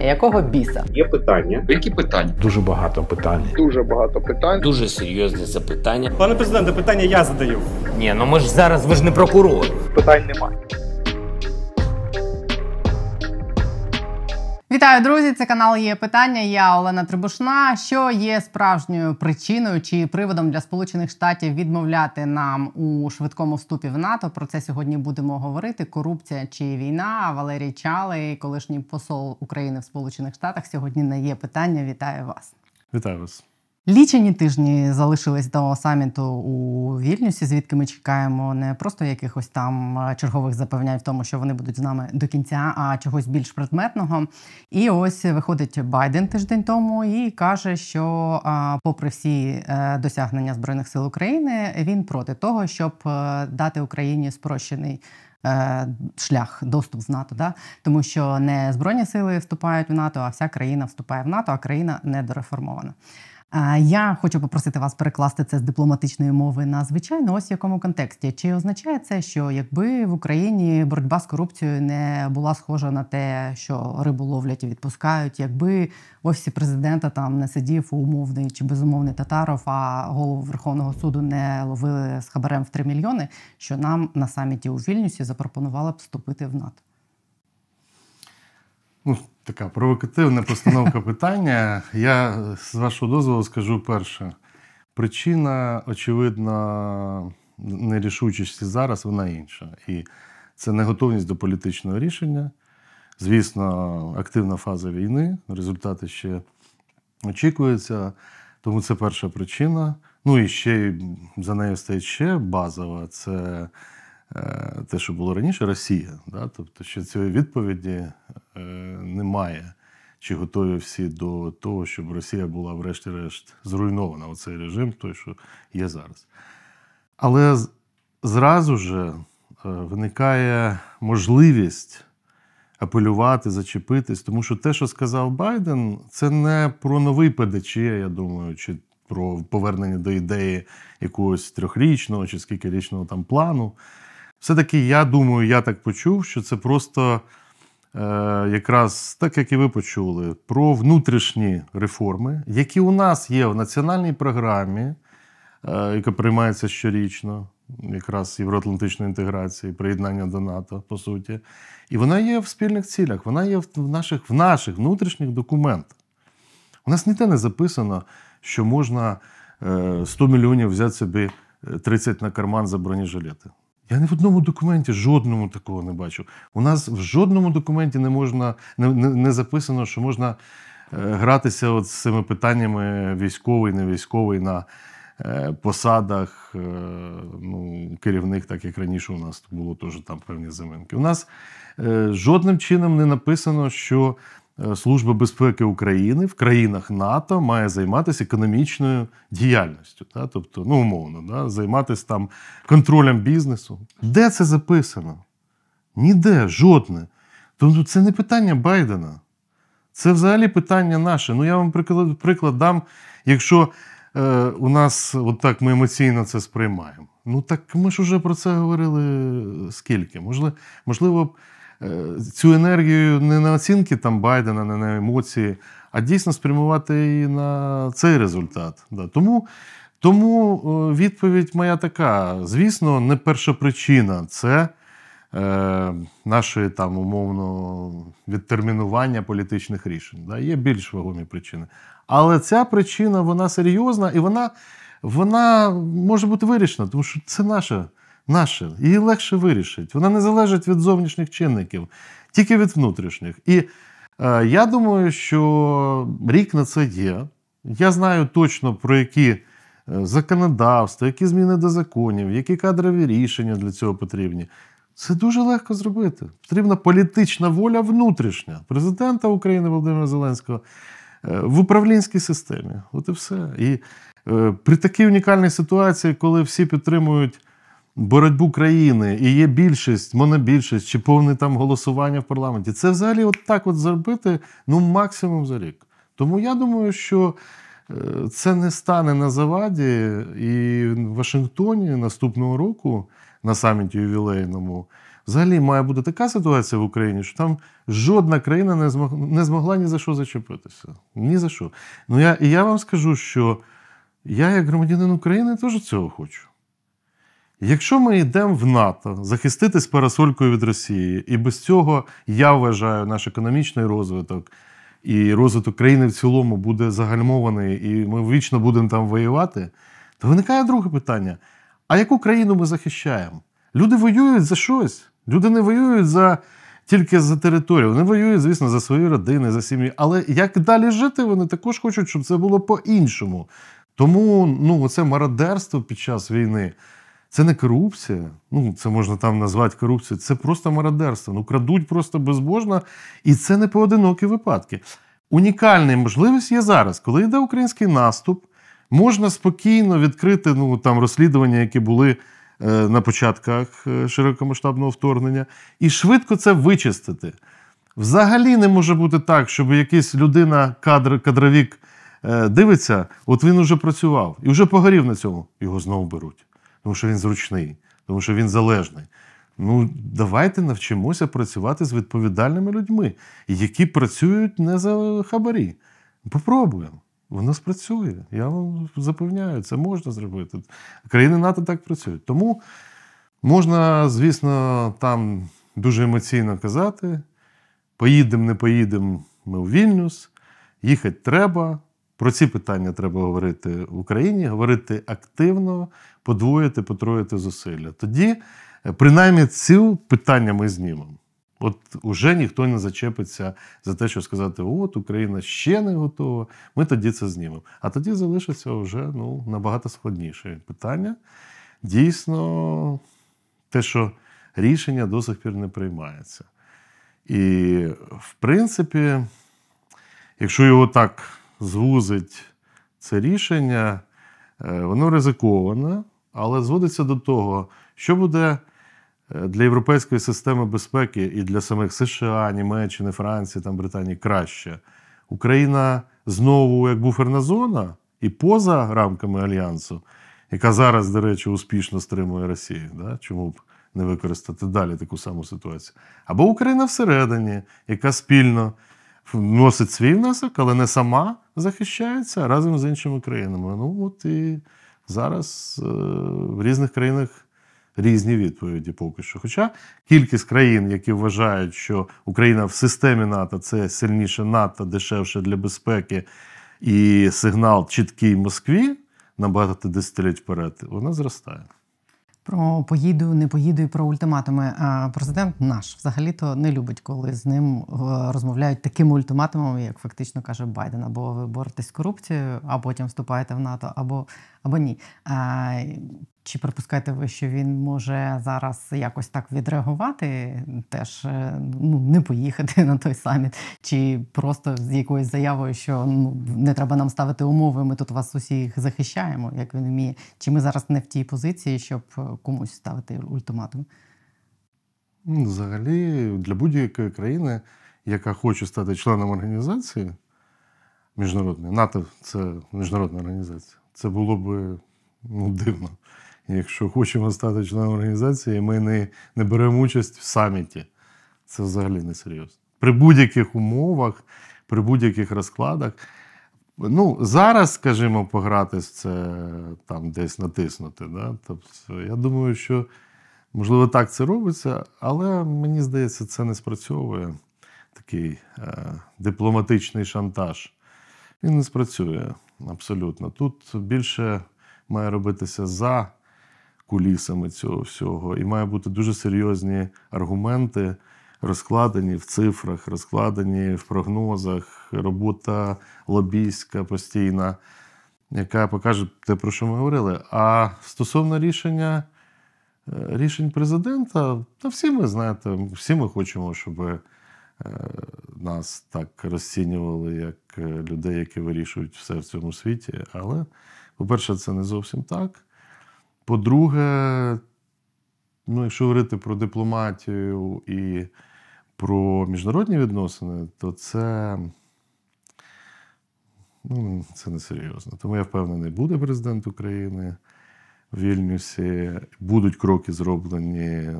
Якого біса? Є питання. Які питання? Дуже багато питань. Дуже багато питань. Дуже серйозне запитання. Пане президенте, питання я задаю. Ні, ну ми ж зараз ви ж не прокурор. Питань немає. Вітаю, друзі! Це канал є питання. Я Олена Трибушна. Що є справжньою причиною чи приводом для Сполучених Штатів відмовляти нам у швидкому вступі в НАТО? Про це сьогодні будемо говорити. Корупція чи війна? Валерій Чалий, колишній посол України в Сполучених Штатах. Сьогодні не є питання. Вітаю вас. Вітаю вас. Лічені тижні залишились до саміту у Вільнюсі, звідки ми чекаємо не просто якихось там чергових запевнянь в тому, що вони будуть з нами до кінця, а чогось більш предметного. І ось виходить Байден тиждень тому і каже, що, попри всі е, досягнення збройних сил України, він проти того, щоб е, дати Україні спрощений. Е, шлях доступ в НАТО, да тому що не збройні сили вступають в НАТО, а вся країна вступає в НАТО, а країна недореформована. Я хочу попросити вас перекласти це з дипломатичної мови на звичайно, ось в якому контексті. Чи означає це, що якби в Україні боротьба з корупцією не була схожа на те, що рибу ловлять і відпускають, якби в офісі президента там не сидів умовний чи безумовний татаров, а голову Верховного суду не ловили з хабарем в 3 мільйони, що нам на саміті у Вільнюсі запропонували б вступити в НАТО? Ну, така провокативна постановка питання. Я з вашого дозволу скажу перше. Причина, очевидно, нерішучості зараз, вона інша. І це неготовність до політичного рішення. Звісно, активна фаза війни, результати ще очікуються. Тому це перша причина. Ну і ще за нею стоїть ще базова. Це те, що було раніше, Росія. Да? Тобто, що цієї відповіді е, немає. Чи готові всі до того, щоб Росія була, врешті-решт, зруйнована оцей режим, той, що є зараз. Але зразу ж е, виникає можливість апелювати, зачепитись, тому що те, що сказав Байден, це не про новий ПДЧ, я думаю, чи про повернення до ідеї якогось трьохрічного чи скількирічного там плану. Все-таки я думаю, я так почув, що це просто е, якраз так, як і ви почули, про внутрішні реформи, які у нас є в національній програмі, е, яка приймається щорічно, якраз євроатлантичної інтеграції, приєднання до НАТО, по суті. І вона є в спільних цілях, вона є в наших, в наших внутрішніх документах. У нас ніде не записано, що можна 100 е, мільйонів взяти собі 30 на карман за бронежилети. Я ні в одному документі жодному такого не бачу. У нас в жодному документі не можна не, не, записано, що можна е, гратися от з цими питаннями військовий, не військовий на е, посадах е, ну, керівних, так як раніше у нас було теж там певні заминки. У нас жодним чином не написано, що Служба безпеки України в країнах НАТО має займатися економічною діяльністю, да? тобто, ну умовно, да? займатися там контролем бізнесу. Де це записано? Ніде, жодне. Тобто це не питання Байдена. Це взагалі питання наше. Ну, я вам приклад, приклад дам, якщо е, у нас от так ми емоційно це сприймаємо. Ну так ми ж вже про це говорили скільки? Можливо, можливо Е, цю енергію не на оцінки там Байдена, не на емоції, а дійсно спрямувати її на цей результат. Да. Тому тому е, відповідь моя така: звісно, не перша причина це е, нашої там умовно відтермінування політичних рішень. Да. Є більш вагомі причини. Але ця причина вона серйозна і вона, вона може бути вирішена, тому що це наша наше, її легше вирішити. Вона не залежить від зовнішніх чинників, тільки від внутрішніх. І е, я думаю, що рік на це є. Я знаю точно про які е, законодавства, які зміни до законів, які кадрові рішення для цього потрібні. Це дуже легко зробити. Потрібна політична воля внутрішня президента України Володимира Зеленського е, в управлінській системі. От і все. І е, при такій унікальній ситуації, коли всі підтримують боротьбу країни і є більшість, монобільшість чи повне там голосування в парламенті, це взагалі от так от зробити ну максимум за рік. Тому я думаю, що е, це не стане на заваді, і в Вашингтоні наступного року на саміті ювілейному взагалі має бути така ситуація в Україні, що там жодна країна не змогла, не змогла ні за що зачепитися. Ні за що. Ну я, і я вам скажу, що я, як громадянин України, теж цього хочу. Якщо ми йдемо в НАТО захистити з парасолькою від Росії, і без цього я вважаю наш економічний розвиток і розвиток країни в цілому буде загальмований, і ми вічно будемо там воювати, то виникає друге питання: а яку країну ми захищаємо? Люди воюють за щось. Люди не воюють за. Тільки за територію. Вони воюють, звісно, за свої родини, за сім'ї. Але як далі жити, вони також хочуть, щоб це було по-іншому. Тому ну, це мародерство під час війни. Це не корупція. Ну, це можна там назвати корупцією. Це просто мародерство. Ну, крадуть просто безбожно, і це не поодинокі випадки. Унікальна можливість є зараз, коли йде український наступ, можна спокійно відкрити ну, там, розслідування, які були е, на початках е, широкомасштабного вторгнення, і швидко це вичистити. Взагалі не може бути так, щоб якась людина, кадр, кадровік е, дивиться, от він уже працював і вже погорів на цьому. Його знову беруть. Тому що він зручний, тому що він залежний. Ну, давайте навчимося працювати з відповідальними людьми, які працюють не за хабарі. Попробуємо. Воно спрацює. Я вам запевняю, це можна зробити. Країни НАТО так працюють. Тому можна, звісно, там дуже емоційно казати: поїдемо, не поїдемо ми в Вільнюс, їхати треба. Про ці питання треба говорити в Україні, говорити активно, подвоїти, потроїти зусилля. Тоді, е, принаймні, ці питання ми знімемо. От уже ніхто не зачепиться за те, що сказати: от Україна ще не готова. Ми тоді це знімемо. А тоді залишиться вже ну, набагато складніше питання. Дійсно, те, що рішення до сих пір не приймається. І, в принципі, якщо його так звузить це рішення, е, воно ризиковане, але зводиться до того, що буде е, для європейської системи безпеки і для самих США, Німеччини, Франції, там, Британії краще. Україна знову як буферна зона і поза рамками альянсу, яка зараз, до речі, успішно стримує Росію. Да? Чому б не використати далі таку саму ситуацію? Або Україна всередині, яка спільно вносить свій внесок, але не сама захищається а разом з іншими країнами. Ну от і зараз е, в різних країнах різні відповіді поки що. Хоча кількість країн, які вважають, що Україна в системі НАТО це сильніше НАТО, дешевше для безпеки і сигнал чіткий Москві на багато десятиліть вперед, вона зростає. Про поїду, не поїду і про ультиматуми. А президент наш взагалі-то не любить, коли з ним е, розмовляють такими ультиматумами, як фактично каже Байден, або ви боретесь з корупцією, а потім вступаєте в НАТО, або або ні. А, Чи припускаєте ви, що він може зараз якось так відреагувати, теж е, ну, не поїхати на той саміт, чи просто з якоюсь заявою, що ну не треба нам ставити умови, ми тут вас усіх захищаємо, як він вміє. Чи ми зараз не в тій позиції, щоб е, комусь ставити ультиматум? Ну, взагалі, для будь-якої країни, яка хоче стати членом організації міжнародної, НАТО це міжнародна організація. Це було б ну, дивно. Якщо хочемо стати членом організації, ми не, не беремо участь в саміті. Це взагалі не серйозно. При будь-яких умовах, при будь-яких розкладах. Ну, зараз, скажімо, погратись це там десь натиснути. Да? Тобто, я думаю, що можливо так це робиться, але мені здається, це не спрацьовує такий е, дипломатичний шантаж. Він не спрацює абсолютно. Тут більше має робитися за кулісами цього всього, і має бути дуже серйозні аргументи, розкладені в цифрах, розкладені в прогнозах, робота лобійська постійна, яка покаже те, про що ми говорили. А стосовно рішення. Рішень президента, та всі ми знаєте, всі ми хочемо, щоб нас так розцінювали як людей, які вирішують все в цьому світі. Але, по-перше, це не зовсім так. По-друге, ну, якщо говорити про дипломатію і про міжнародні відносини, то це ну, це не серйозно. Тому я впевнений, буде президент України в Вільнюсі, будуть кроки зроблені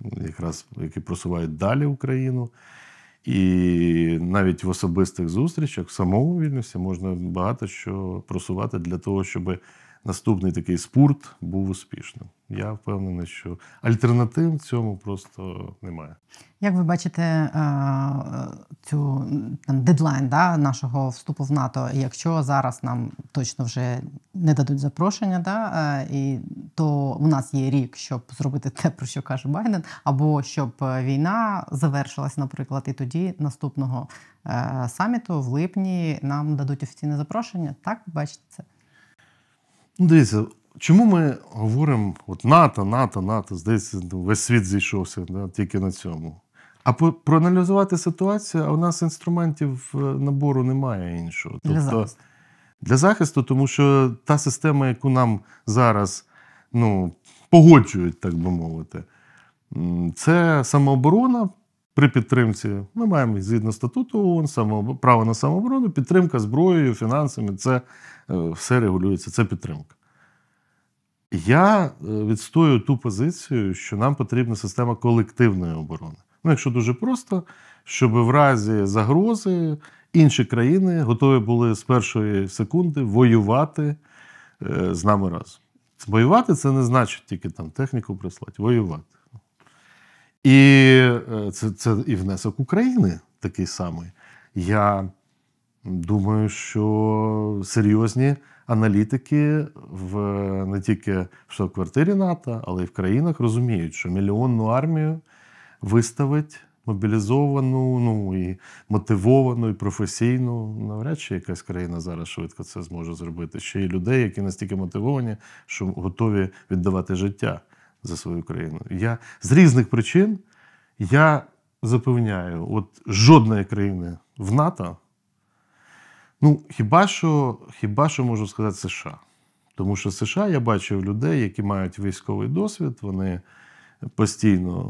якраз які просувають далі Україну. І навіть в особистих зустрічах в самому Вільнюсі можна багато що просувати для того, щоб наступний такий спорт був успішним. Я впевнений, що альтернатив цьому просто немає. Як ви бачите е, цю там дедлайн да, нашого вступу в НАТО? Якщо зараз нам точно вже не дадуть запрошення, да, е, і то у нас є рік, щоб зробити те, про що каже Байден, або щоб е, війна завершилась, наприклад, і тоді наступного саміту в липні нам дадуть офіційне запрошення. Так бачите це? Ну, дивіться, чому ми говоримо от НАТО, НАТО, НАТО, здається, ну, весь світ зійшовся да, тільки на цьому. А по- проаналізувати ситуацію, а у нас інструментів е, набору немає іншого. Для захисту. Для захисту, тому що та система, яку нам зараз ну, погоджують, так би мовити, це самооборона при підтримці. Ми маємо згідно статуту ООН, самооб- право на самооборону, підтримка зброєю, фінансами. Це е, все регулюється, це підтримка. Я е, відстоюю ту позицію, що нам потрібна система колективної оборони. Ну, якщо дуже просто, щоб в разі загрози інші країни готові були з першої секунди воювати е, з нами разом. Воювати це не значить тільки там техніку прислати, воювати. І е, це, це і внесок України такий самий. Я думаю, що серйозні аналітики в не тільки в штаб-квартирі НАТО, але й в країнах розуміють, що мільйонну армію виставить мобілізовану, ну і мотивовану, і професійну. Навряд чи якась країна зараз швидко це зможе зробити. Ще й людей, які настільки мотивовані, що готові віддавати життя за свою країну. Я з різних причин я запевняю, от жодної країни в НАТО. Ну, хіба що, хіба що можу сказати США. Тому що США я бачив людей, які мають військовий досвід, вони постійно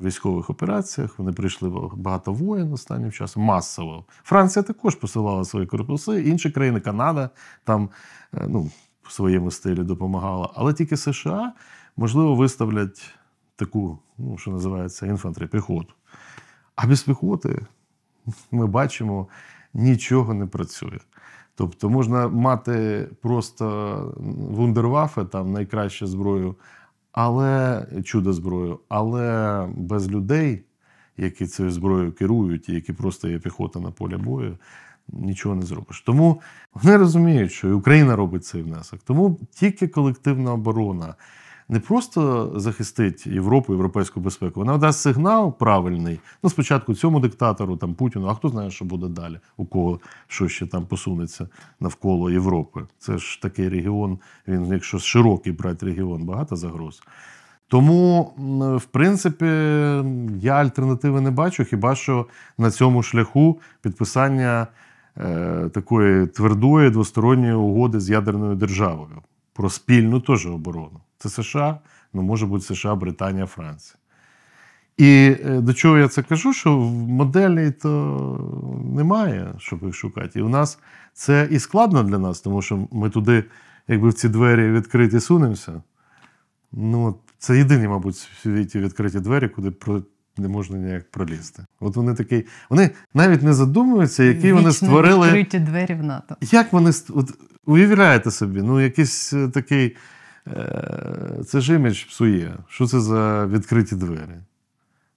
в військових операціях, вони прийшли багато воєн останнім часом, масово. Франція також посилала свої корпуси, інші країни, Канада там е, ну, в своєму стилі допомагала. Але тільки США, можливо, виставлять таку, ну, що називається, інфантрі, піхоту. А без піхоти ми бачимо, нічого не працює. Тобто можна мати просто вундервафи, там найкращу зброю, але чудо зброю, але без людей, які цією зброєю керують, і які просто є піхота на полі бою, нічого не зробиш. Тому вони розуміють, що і Україна робить цей внесок. Тому тільки колективна оборона не просто захистить Європу, європейську безпеку, вона дасть сигнал правильний. Ну, спочатку цьому диктатору, там Путіну, а хто знає, що буде далі, у кого що ще там посунеться навколо Європи. Це ж такий регіон, він, якщо широкий брати регіон, багато загроз. Тому, в принципі, я альтернативи не бачу, хіба що на цьому шляху підписання е, такої твердої двосторонньої угоди з ядерною державою про спільну теж оборону. Це США, ну може бути США, Британія, Франція. І е, до чого я це кажу? Що в моделі то немає, щоб їх шукати. І у нас це і складно для нас, тому що ми туди, якби в ці двері відкриті сунемося. Ну, це єдині, мабуть, в світі відкриті двері, куди про не можна ніяк пролізти. От вони такий, вони навіть не задумуються, які вони створили. відкриті двері в НАТО. Як вони от, уявляєте собі, ну якийсь е, такий. Е, це ж імідж псує. Що це за відкриті двері?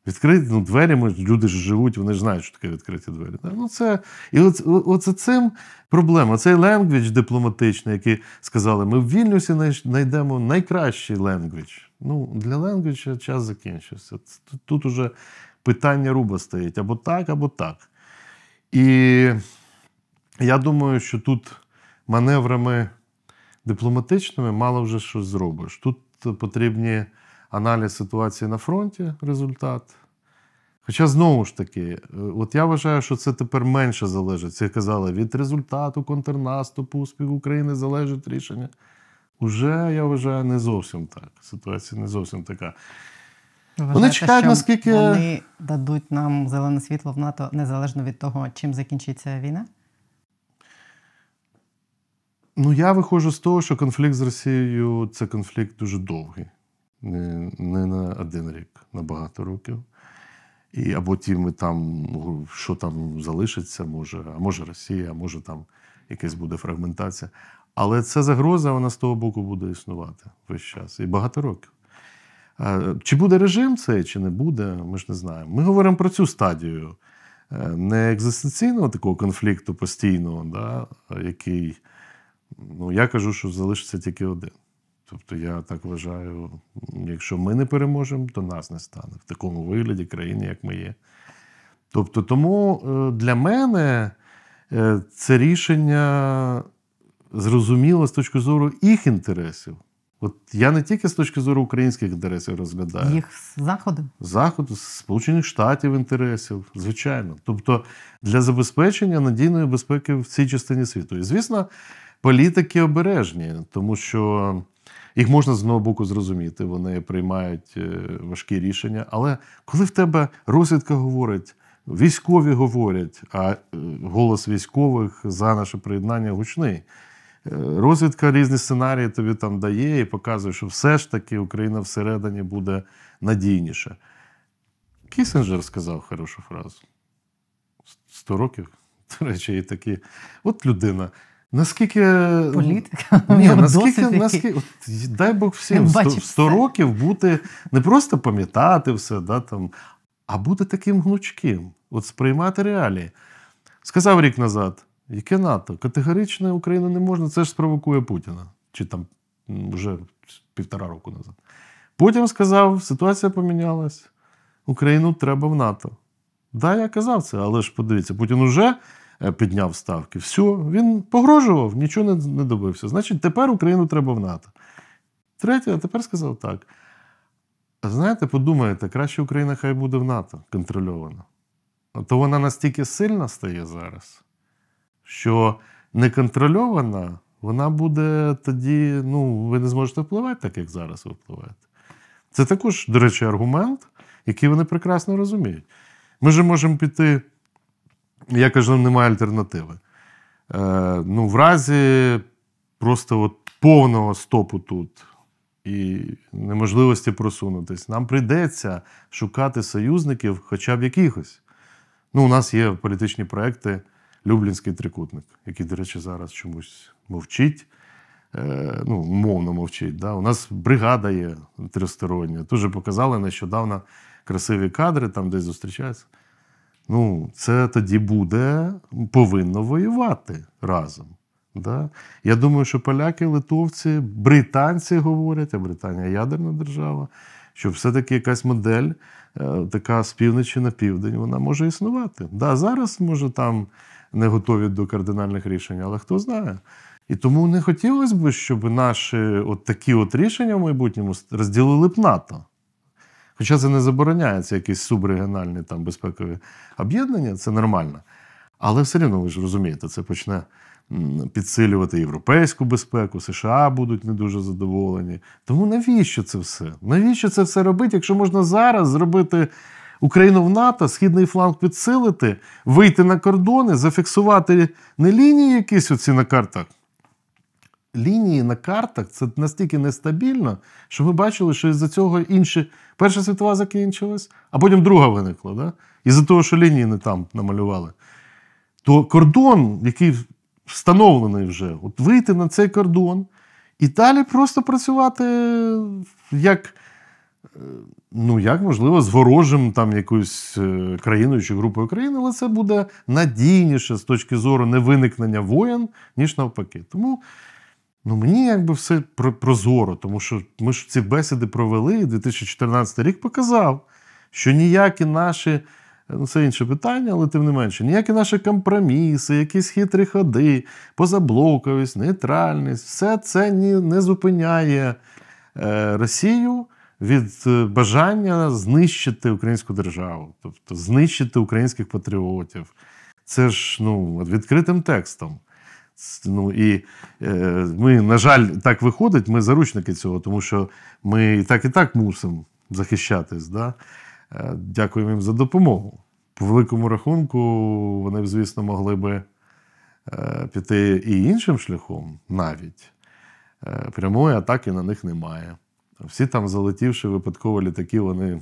Відкриті ну, двері, ми, люди ж живуть, вони ж знають, що таке відкриті двері. Ну, це, і от, оце цим проблема. Цей language дипломатичний, який сказали, ми в Вільнюсі знайдемо найкращий language. Ну, для language 'а час закінчився. Тут уже питання руба стоїть або так, або так. І я думаю, що тут маневрами дипломатичними мало вже щось зробиш. Тут потрібні аналіз ситуації на фронті, результат. Хоча знову ж таки, е, от я вважаю, що це тепер менше залежить. Це казали, від результату контрнаступу, успіху України залежить рішення. Уже я вважаю не зовсім так. Ситуація не зовсім така. Ви Вони вважаєте, чекають, що наскільки- вони дадуть нам зелене світло в НАТО незалежно від того, чим закінчиться війна? Ну, я виходжу з того, що конфлікт з Росією це конфлікт дуже довгий. не, не на один рік, на багато років. І або ті ми там, що там залишиться, може, а може Росія, а може там якась буде фрагментація. Але ця загроза, вона з того боку буде існувати весь час і багато років. Чи буде режим цей, чи не буде, ми ж не знаємо. Ми говоримо про цю стадію е, не екзистенційного такого конфлікту постійного, да, який, ну, я кажу, що залишиться тільки один. Тобто я так вважаю, якщо ми не переможемо, то нас не стане в такому вигляді країни, як ми є. Тобто, тому е, для мене е, це рішення зрозуміло з точки зору їх інтересів. От я не тільки з точки зору українських інтересів розглядаю. Їх заходу. Заходу, Сполучених Штатів інтересів, звичайно. Тобто для забезпечення надійної безпеки в цій частині світу. І, звісно, політики обережні, тому що їх можна з одного боку зрозуміти, вони приймають е, важкі рішення. Але коли в тебе розвідка говорить, військові говорять, а е, голос військових за наше приєднання гучний. Е, Розвідка різні сценарії тобі там дає і показує, що все ж таки Україна всередині буде надійніше. Кісінджер сказав хорошу фразу. Сто років, до речі, і такі. От людина. Наскільки. Політика. Ні, наскільки, наскільки от, дай Бог всім Він 100, 100 років бути не просто пам'ятати все, да, там, а бути таким гнучким, от сприймати реалії. Сказав рік назад, яке НАТО? Категорично Україну не можна, це ж спровокує Путіна. Чи там вже півтора року назад. Потім сказав, ситуація помінялась. Україну треба в НАТО. Да, я казав це, але ж подивіться, Путін уже підняв ставки. Все, він погрожував, нічого не, не добився. Значить, тепер Україну треба в НАТО. Третє, а тепер сказав так. А знаєте, подумаєте, краще Україна хай буде в НАТО контрольована. То вона настільки сильна стає зараз, що неконтрольована, вона буде тоді, ну, ви не зможете впливати так, як зараз ви впливаєте. Це також, до речі, аргумент, який вони прекрасно розуміють. Ми ж можемо піти, я кажу, немає альтернативи. Е, ну, в разі просто от повного стопу тут і неможливості просунутись, нам прийдеться шукати союзників хоча б якихось. Ну, у нас є політичні проекти Люблінський трикутник, який, до речі, зараз чомусь мовчить. Е, ну, мовно мовчить. Да? У нас бригада є тристороння. Дуже показали нещодавно красиві кадри, там десь зустрічаються. Ну, це тоді буде повинно воювати разом. Да? Я думаю, що поляки, литовці, британці говорять, а Британія ядерна держава, що все-таки якась модель, е, така з півночі на південь, вона може існувати. Да, зараз, може, там не готові до кардинальних рішень, але хто знає. І тому не хотілося б, щоб наші от такі от рішення в майбутньому розділили б НАТО. Хоча це не забороняється, якісь субрегіональні там безпекові об'єднання, це нормально. Але все одно, ви ж розумієте, це почне підсилювати європейську безпеку, США будуть не дуже задоволені. Тому навіщо це все? Навіщо це все робити, якщо можна зараз зробити Україну в НАТО, східний фланг підсилити, вийти на кордони, зафіксувати не лінії якісь оці на картах, лінії на картах це настільки нестабільно, що ми бачили, що із-за цього інші. Перша світова закінчилась, а потім друга виникла. Да? Із-за того, що лінії не там намалювали. То кордон, який встановлений вже, от вийти на цей кордон і далі просто працювати як. е, Ну, як можливо, з ворожим там якоюсь е, країною чи групою країн, але це буде надійніше з точки зору невиникнення воєн, ніж навпаки. Тому Ну, мені якби все прозоро, тому що ми ж ці бесіди провели, і 2014 рік показав, що ніякі наші, ну це інше питання, але тим не менше, ніякі наші компроміси, якісь хитрі ходи, позаблоковість, нейтральність, все це ні, не зупиняє е, Росію від е, бажання знищити українську державу, тобто знищити українських патріотів. Це ж ну, відкритим текстом. Ну і е, ми, на жаль, так виходить, ми заручники цього, тому що ми і так і так мусимо захищатись. Да? Е, дякуємо їм за допомогу. По великому рахунку, вони б, звісно, могли би е, піти і іншим шляхом навіть. Прямої атаки на них немає. Всі там залетівши випадково літаки, вони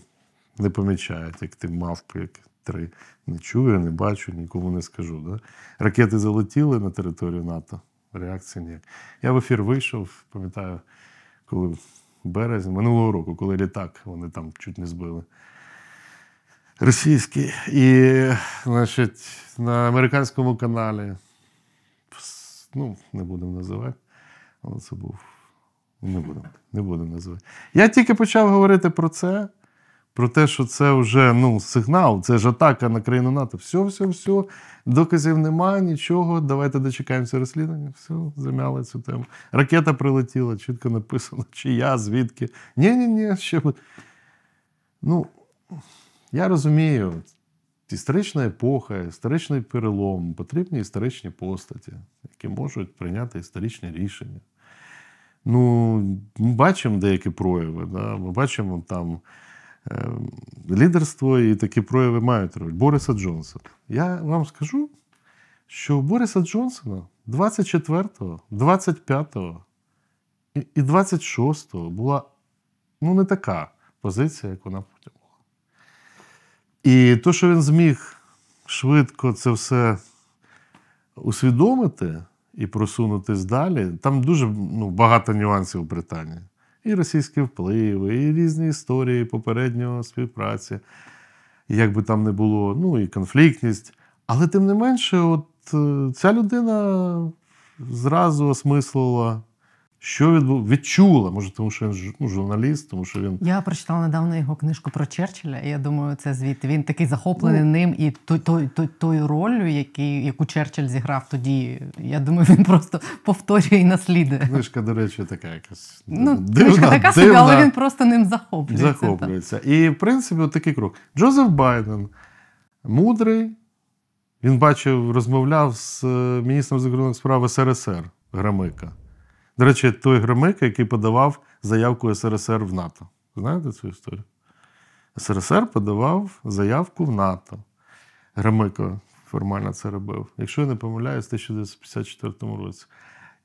не помічають, як ти мавпи, як три. Не чую, не бачу, нікому не скажу. Да? Ракети залетіли на територію НАТО. Реакції ніяк. Я в ефір вийшов, пам'ятаю, коли в березні минулого року, коли літак вони там чуть не збили. Російський. І, значить, на американському каналі, ну, не будемо називати, але це був. Не будемо, не будемо називати. Я тільки почав говорити про це, про те, що це вже ну, сигнал, це ж атака на країну НАТО. Все, все, все, доказів немає, нічого. Давайте дочекаємося розслідування. Все, замяли цю тему. Ракета прилетіла, чітко написано, чия, звідки. Ні-ні-ні, ще. Ну, я розумію, історична епоха, історичний перелом, потрібні історичні постаті, які можуть прийняти історичні рішення. Ну, ми бачимо деякі прояви. Да? Ми бачимо там лідерство і такі прояви мають роль. Бориса Джонсона. Я вам скажу, що у Бориса Джонсона 24-го, 25-го і і 26-го була ну, не така позиція, як вона потім була. І то, що він зміг швидко це все усвідомити і просунутись далі, там дуже ну, багато нюансів у Британії. І російські впливи, і різні історії попереднього співпраці, як би там не було, ну і конфліктність. Але тим не менше, от е, ця людина зразу осмислила, що відбу... відчула, може, тому що він ж- ну, журналіст, тому що він Я прочитала недавно його книжку про Черчилля, і я думаю, це звідти. Він такий захоплений Ну. ним і той, той, той, тою роллю, який, яку Черчилль зіграв тоді. Я думаю, він просто повторює і наслідує. книжка, до речі, така якась Ну, дивна, книжка така собі, дивна. але він просто ним захоплюється. захоплюється. І, в принципі, от такий крок. Джозеф Байден мудрий. Він бачив, розмовляв з е, міністром закордонних справ СРСР Громика. До речі, той Громика, який подавав заявку СРСР в НАТО. Знаєте цю історію? СРСР подавав заявку в НАТО. Громико формально це робив. Якщо я не помиляюсь, в 1954 році.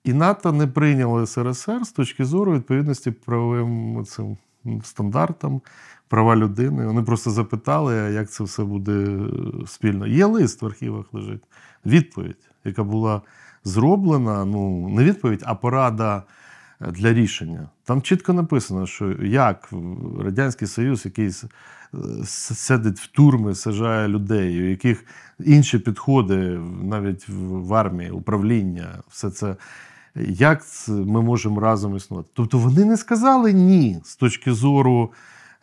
І НАТО не прийняло СРСР з точки зору відповідності правовим цим стандартам, права людини. Вони просто запитали, як це все буде спільно. Є лист в архівах лежить. Відповідь, яка була зроблена, ну, не відповідь, а порада е, для рішення. Там чітко написано, що як Радянський Союз, який сидить в турми, сажає людей, у яких інші підходи навіть в в армії, управління, все це. Як ми можемо разом існувати? Тобто вони не сказали ні з точки зору,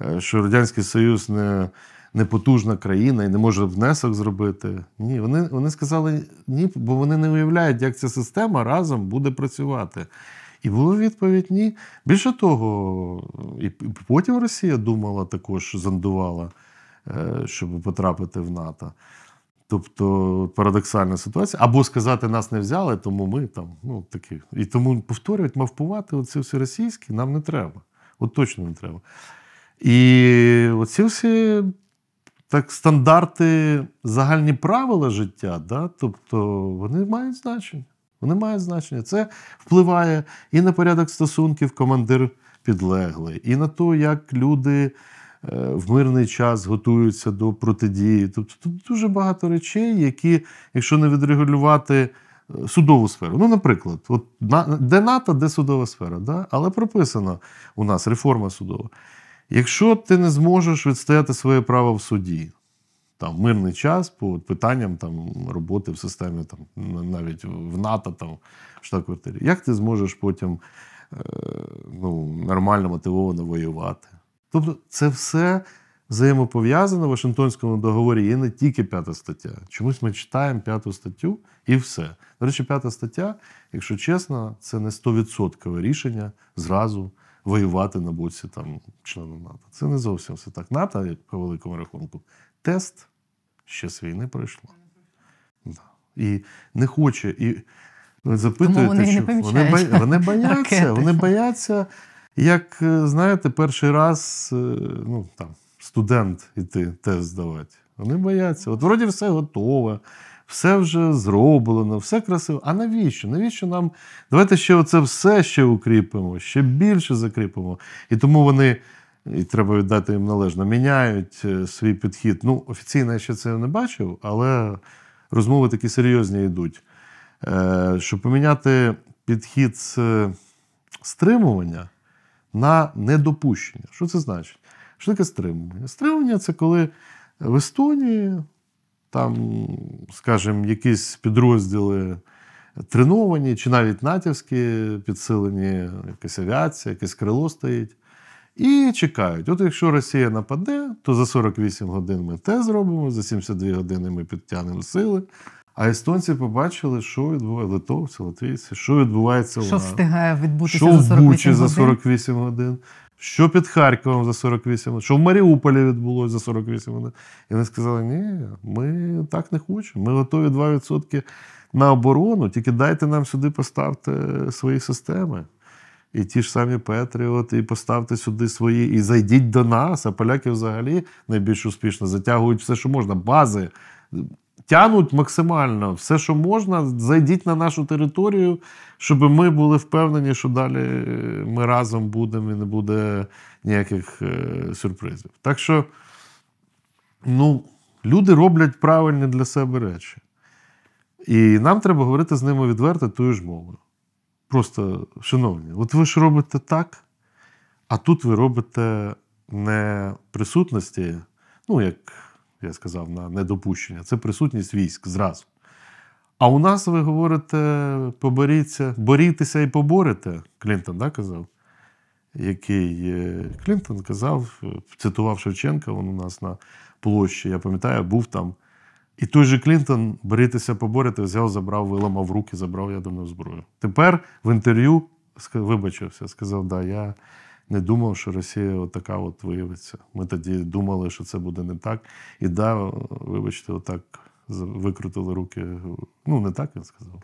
е, що Радянський Союз не, не потужна країна і не може внесок зробити. Ні, вони, вони сказали ні, бо вони не уявляють, як ця система разом буде працювати. І була відповідь ні. Більше того, і потім Росія думала також, зондувала, е, щоб потрапити в НАТО. Тобто парадоксальна ситуація. Або сказати, нас не взяли, тому ми там, ну такі. І тому повторюють, мавпувати оці всі російські нам не треба. От точно не треба. І оці всі так, стандарти, загальні правила життя, да? тобто вони мають значення. Вони мають значення. Це впливає і на порядок стосунків командир підлеглий, і на те, як люди е, в мирний час готуються до протидії. Тобто тут дуже багато речей, які, якщо не відрегулювати е, судову сферу. Ну, наприклад, от де НАТО, де судова сфера, да? але прописано у нас реформа судова. Якщо ти не зможеш відстояти своє право в суді, там мирний час по питанням там роботи в системі, там навіть в НАТО, там в штаб-квартирі. Як ти зможеш потім е, ну, нормально мотивовано воювати? Тобто, це все взаємопов'язано в Вашингтонському договорі. Є не тільки п'ята стаття. Чомусь ми читаємо п'яту статтю і все. До речі, п'ята стаття, якщо чесно, це не 100% рішення зразу воювати на боці там члена НАТО. Це не зовсім все так. НАТО, як по великому рахунку, тест ще з війни пройшло. Да. І не хоче. І запитуєте, вони і не що вони, вони бояться, вони бояться, як е, знаєте, перший раз е, ну, там, студент іти тест здавати. Вони бояться. От вроді все готове, все вже зроблено, все красиво. А навіщо? Навіщо нам? Давайте ще оце все ще укріпимо, ще більше закріпимо. І тому вони, і треба віддати їм належно, міняють е, свій підхід. Ну, офіційно я ще це не бачив, але розмови такі серйозні йдуть. Е, Щоб поміняти підхід з е, стримування на недопущення. Що це значить? Що таке стримування? Стримування це коли в Естонії там, скажімо, якісь підрозділи треновані, чи навіть натівські підсилені, якась авіація, якесь крило стоїть. І чекають. От якщо Росія нападе, то за 48 годин ми те зробимо, за 72 години ми підтягнемо сили. А естонці побачили, що відбувається, литовці, латвійці, що відбувається у Що встигає відбутися Що за в 48 Бучі за годин? 48 годин, що під Харковом за 48 годин, що в Маріуполі відбулося за 48 годин. І вони сказали: ні, ми так не хочемо. Ми готові 2% на оборону, тільки дайте нам сюди поставте свої системи. І ті ж самі Петріоти, і поставте сюди свої, і зайдіть до нас. А поляки взагалі найбільш успішно затягують все, що можна. Бази тянуть максимально все, що можна. Зайдіть на нашу територію, щоб ми були впевнені, що далі ми разом будемо і не буде ніяких е, сюрпризів. Так що, ну, люди роблять правильні для себе речі. І нам треба говорити з ними відверто тою ж мовою. Просто, шановні, от ви ж робите так, а тут ви робите не присутності, ну, як я сказав, на недопущення, це присутність військ зразу. А у нас ви говорите, поборіться, борітеся і поборете. Клінтон да, казав. Який е, Клінтон казав, е, цитував Шевченка, він у нас на площі, я пам'ятаю, був там. І той же Клінтон, борітеся, поборете, взяв, забрав, виламав руки, забрав ядерну зброю. Тепер в інтерв'ю вибачився, сказав, да, я не думав, що Росія от така от виявиться. Ми тоді думали, що це буде не так. І да, вибачте, отак викрутили руки. Ну, не так він сказав.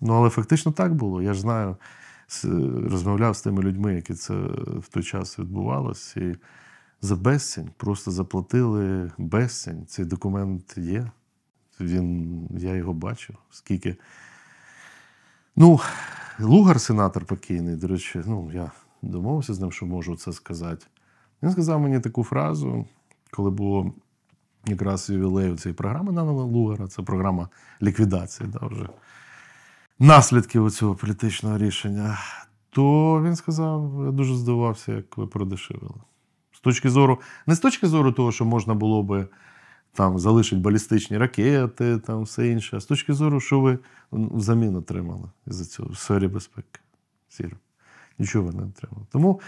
Ну, але фактично так було. Я ж знаю, розмовляв з тими людьми, які це в той час відбувалось. І за безцінь просто заплатили безцінь. Цей документ є. Він, я його бачив. Скільки. Ну, Лугар, сенатор покійний, до речі, ну, я домовився з ним, що можу це сказати. Він сказав мені таку фразу, коли було якраз ювілею цієї програми на Лугара, це програма ліквідації, да, вже наслідків цього політичного рішення. То він сказав: я дуже здивувався, як ви продешевили. З точки зору, не з точки зору того, що можна було би там залишити балістичні ракети, там все інше, а з точки зору, що ви взамін отримали за цього в сфері безпеки. Сіро. Нічого не отримали. Тому,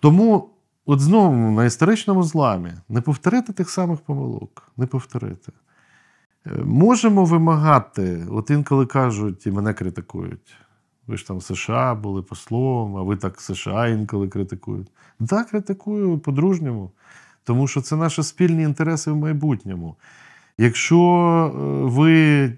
тому от знову на історичному зламі не повторити тих самих помилок, не повторити. Е, Можемо вимагати, от інколи кажуть, і мене критикують. Ви ж там в США були послом, а ви так США інколи критикують. Так, критикую по-дружньому, тому що це наші спільні інтереси в майбутньому. Якщо е, ви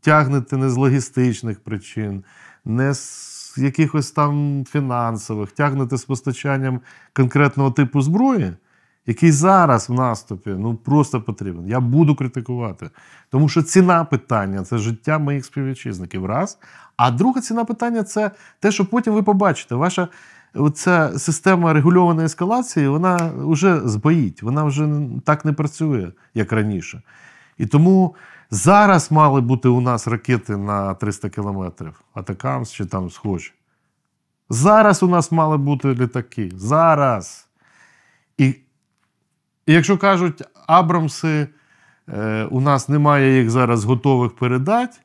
тягнете не з логістичних причин, не з якихось там фінансових, тягнете з постачанням конкретного типу зброї, який зараз в наступі ну просто потрібен. Я буду критикувати. Тому що ціна питання це життя моїх співвітчизників. Раз. А друга ціна питання це те, що потім ви побачите. Ваша оця система регульованої ескалації, вона вже збоїть, вона вже так не працює, як раніше. І тому зараз мали бути у нас ракети на 300 кілометрів, Атакамс чи там схожі. Зараз у нас мали бути літаки. Зараз. І, і якщо кажуть, Абрамси, е, у нас немає їх зараз готових передати,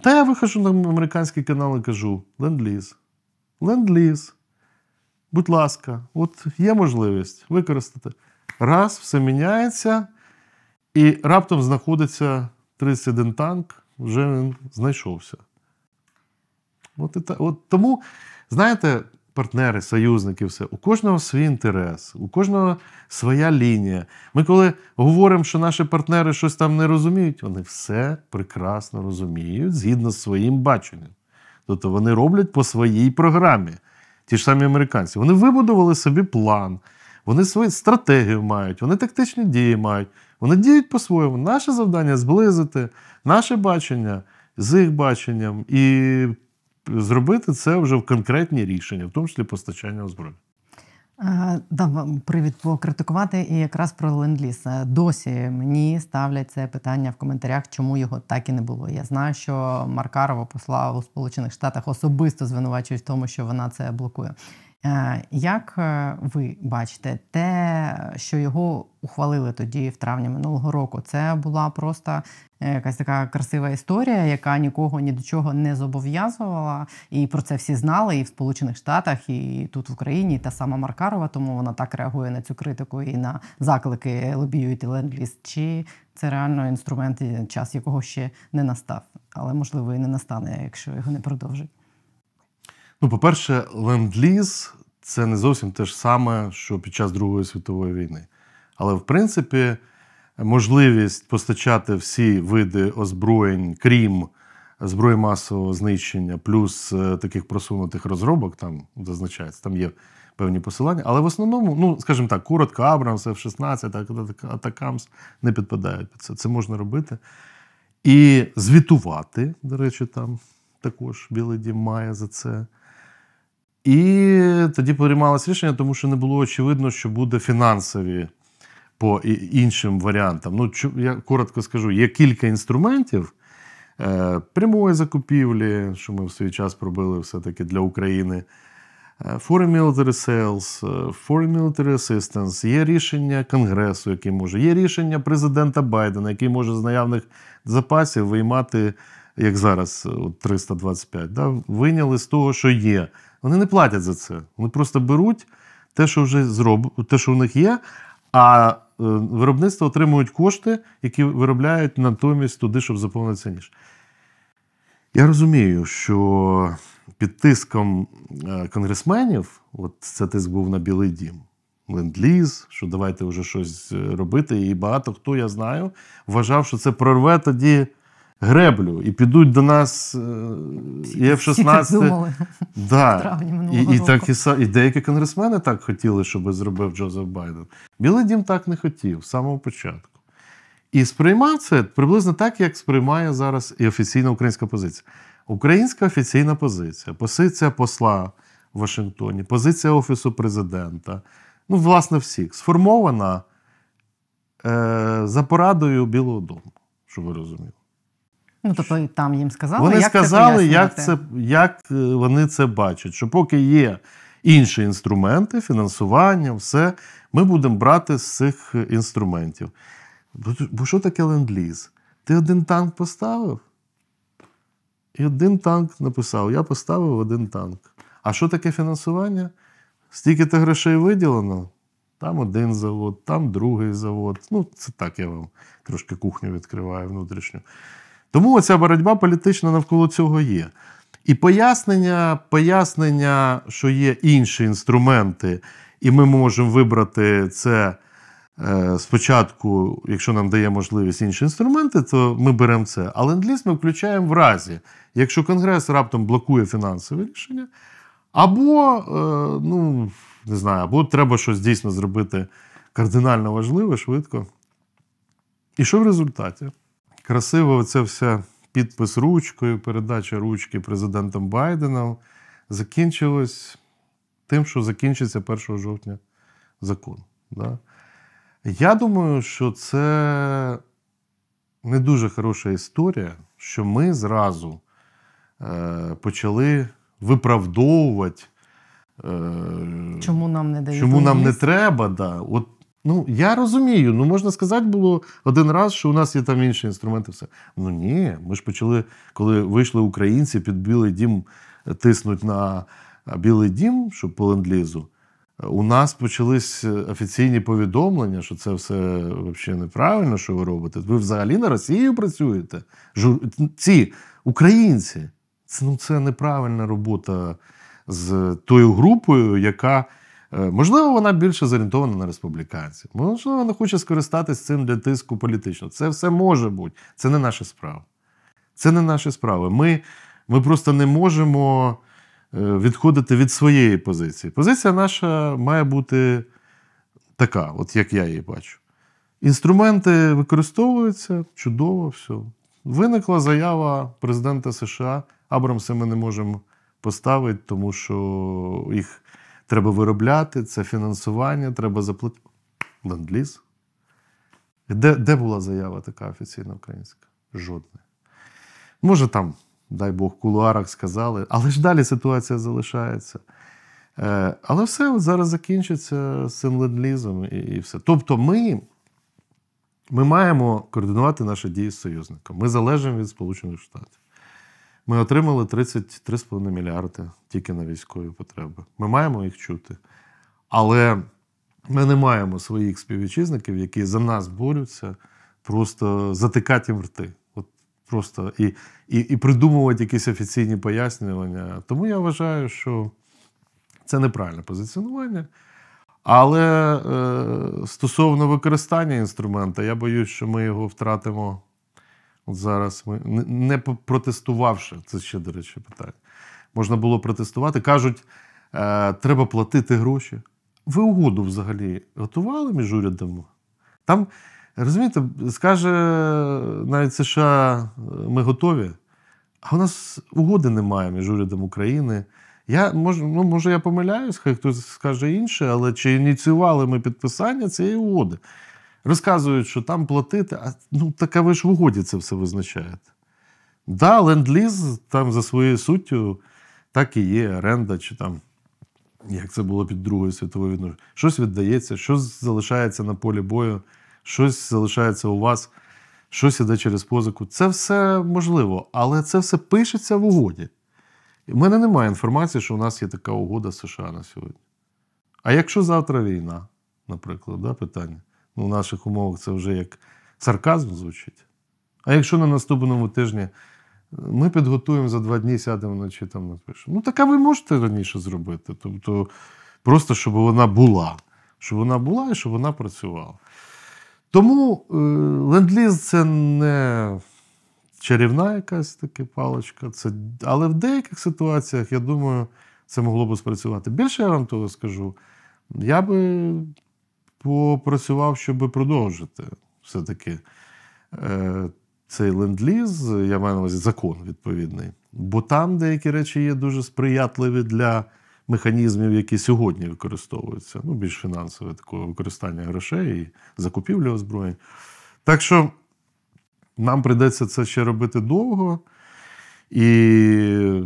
та я вихожу на американський канал і кажу: ленд-ліз. Ленд-ліз. Будь ласка, от є можливість використати. Раз, все міняється, і раптом знаходиться 31 танк, вже він знайшовся. От, і та, от тому, знаєте, партнери, союзники, все, у кожного свій інтерес, у кожного своя лінія. Ми, коли говоримо, що наші партнери щось там не розуміють, вони все прекрасно розуміють згідно з своїм баченням. Тобто вони роблять по своїй програмі. Ті ж самі американці. Вони вибудували собі план. Вони свою стратегію мають, вони тактичні дії мають. Вони діють по-своєму. Наше завдання зблизити наше бачення з їх баченням і зробити це вже в конкретні рішення, в тому числі постачання озброєння. Е, Дам вам привід покритикувати і якраз про ленд-ліз. Е, Досі мені ставлять це питання в коментарях, чому його так і не було. Я знаю, що Маркарова посла у Сполучених Штатах особисто звинувачують в тому, що вона це блокує. Е, Як е, ви бачите, те, що його ухвалили тоді, в травні минулого року, це була просто е, якась така красива історія, яка нікого ні до чого не зобов'язувала, і про це всі знали і в Сполучених Штатах, і тут в Україні, і та сама Маркарова, тому вона так реагує на цю критику і на заклики лобіюють ленд-ліз. Чи це реально інструмент, час якого ще не настав, але можливо і не настане, якщо його не продовжить. Ну, по-перше, ленд-ліз це не зовсім те ж саме, що під час Другої світової війни. Але, в принципі, можливість постачати всі види озброєнь, крім зброї масового знищення, плюс е, таких просунутих розробок, там зазначається, там є певні посилання. Але в основному, ну, скажімо так, коротко, Абрамс, F-16, Атакамс не підпадають під це. Це можна робити. І звітувати, до речі, там також Білий Дім має за це. І тоді приймалось рішення, тому що не було очевидно, що буде фінансові по іншим варіантам. Ну, я коротко скажу, є кілька інструментів е, прямої закупівлі, що ми в свій час пробили все-таки для України. е, Foreign Military Sales, е, Foreign Military Assistance, є рішення Конгресу, який може, є рішення президента Байдена, який може з наявних запасів виймати, як зараз, от 325, да, вийняли з того, що є. Вони не платять за це. Вони просто беруть те, що вже зроб... те, що в них є, а е, виробництво отримують кошти, які виробляють натомість туди, щоб заповнити ніж. Я розумію, що під тиском е, конгресменів, от це тиск був на Білий Дім, ленд-ліз, що давайте вже щось е, робити. І багато хто я знаю, вважав, що це прорве тоді греблю, і підуть до нас е, і F-16. Да. І, і, так, і, і деякі конгресмени так хотіли, щоб зробив Джозеф Байден. Білий дім так не хотів з самого початку. І сприймав це приблизно так, як сприймає зараз і офіційна українська позиція. Українська офіційна позиція, позиція посла в Вашингтоні, позиція Офісу президента, ну, власне, всіх, сформована е, за порадою Білого Дому, щоб ви розуміли. Ну, тобто і там їм сказали, Вони як сказали, це як, це, як вони це бачать. Що поки є інші інструменти, фінансування, все, ми будемо брати з цих е, інструментів. Бо, бо що таке ленд-ліз? Ти один танк поставив? І один танк написав: Я поставив один танк. А що таке фінансування? Стільки-то грошей виділено. Там один завод, там другий завод. Ну, це так я вам трошки кухню відкриваю внутрішню. Тому оця боротьба політична навколо цього є. І пояснення, пояснення, що є інші інструменти, і ми можемо вибрати це е, спочатку, якщо нам дає можливість інші інструменти, то ми беремо це. А ленд-ліз ми включаємо в разі, якщо Конгрес раптом блокує фінансове рішення, або, е, ну, не знаю, або треба щось дійсно зробити кардинально важливе, швидко. І що в результаті? Красиво це вся підпис ручкою, передача ручки президентом Байденом закінчилось тим, що закінчиться 1 жовтня закон. Да? Я думаю, що це не дуже хороша історія, що ми зразу е, почали виправдовувати. Е, Чому нам не дають Чому нам не треба, да. От, ну, я розумію, ну можна сказати було один раз, що у нас є там інші інструменти. Все. Ну ні, ми ж почали, коли вийшли українці під Білий дім тиснуть на Білий дім, щоб по ленд-лізу, у нас почались офіційні повідомлення, що це все взагалі неправильно, що ви робите. Ви взагалі на Росію працюєте. Жур... Ці українці. Це, ну, це неправильна робота з тою групою, яка, можливо, вона більше зорієнтована на республіканців. Можливо, вона хоче скористатися цим для тиску політично. Це все може бути. Це не наша справа. Це не наші справи. Ми, ми просто не можемо е, відходити від своєї позиції. Позиція наша має бути Така, от як я її бачу. Інструменти використовуються, чудово, все. Виникла заява президента США. Абрамси ми не можемо поставити, тому що їх треба виробляти, це фінансування, треба заплатити. Ленд-ліз. Де, де була заява така офіційна українська? Жодна. Може, там, дай Бог, в кулуарах сказали, але ж далі ситуація залишається. Е, але все от зараз закінчиться з цим ленд-лізом і, і все. Тобто, ми, ми маємо координувати наші дії з союзником. Ми залежимо від Сполучених Штатів. Ми отримали 33,5 мільярди тільки на військові потреби. Ми маємо їх чути. Але ми не маємо своїх співвітчизників, які за нас борються, просто затикати їм рти. От просто і, і, і придумувати якісь офіційні пояснювання. Тому я вважаю, що це неправильне позиціонування. Але е, стосовно використання інструмента, я боюсь, що ми його втратимо зараз. Ми, не, протестувавши, це ще, до речі, питання. Можна було протестувати. Кажуть, е, треба платити гроші. Ви угоду взагалі готували між урядами? Там, розумієте, скаже навіть США, ми готові, а у нас угоди немає між урядом України. Я, може, ну, може, я помиляюсь, хай хтось скаже інше, але чи ініціювали ми підписання цієї угоди? Розказують, що там платити, а ну так а ви ж в угоді це все визначаєте. Да, ленд-ліз там за своєю суттю так і є, оренда, чи там, як це було під Другою світовою війною. Щось віддається, щось залишається на полі бою, щось залишається у вас, щось іде через позику. Це все можливо, але це все пишеться в угоді. У мене немає інформації, що у нас є така угода з США на сьогодні. А якщо завтра війна, наприклад, да, питання? Ну, в наших умовах це вже як сарказм звучить. А якщо на наступному тижні ми підготуємо за два дні, сядемо вночі там напишемо. Ну, так а ви можете раніше зробити. Тобто, просто щоб вона була. Щоб вона була і щоб вона працювала. Тому е, ленд-ліз це не чарівна якась така паличка. Це... Але в деяких ситуаціях, я думаю, це могло б спрацювати. Більше я вам того скажу, я би попрацював, щоб продовжити все-таки е, цей ленд-ліз, я маю на увазі закон відповідний. Бо там деякі речі є дуже сприятливі для механізмів, які сьогодні використовуються. Ну, більш фінансове такого використання грошей і закупівлі озброєнь. Так що нам прийдеться це ще робити довго. І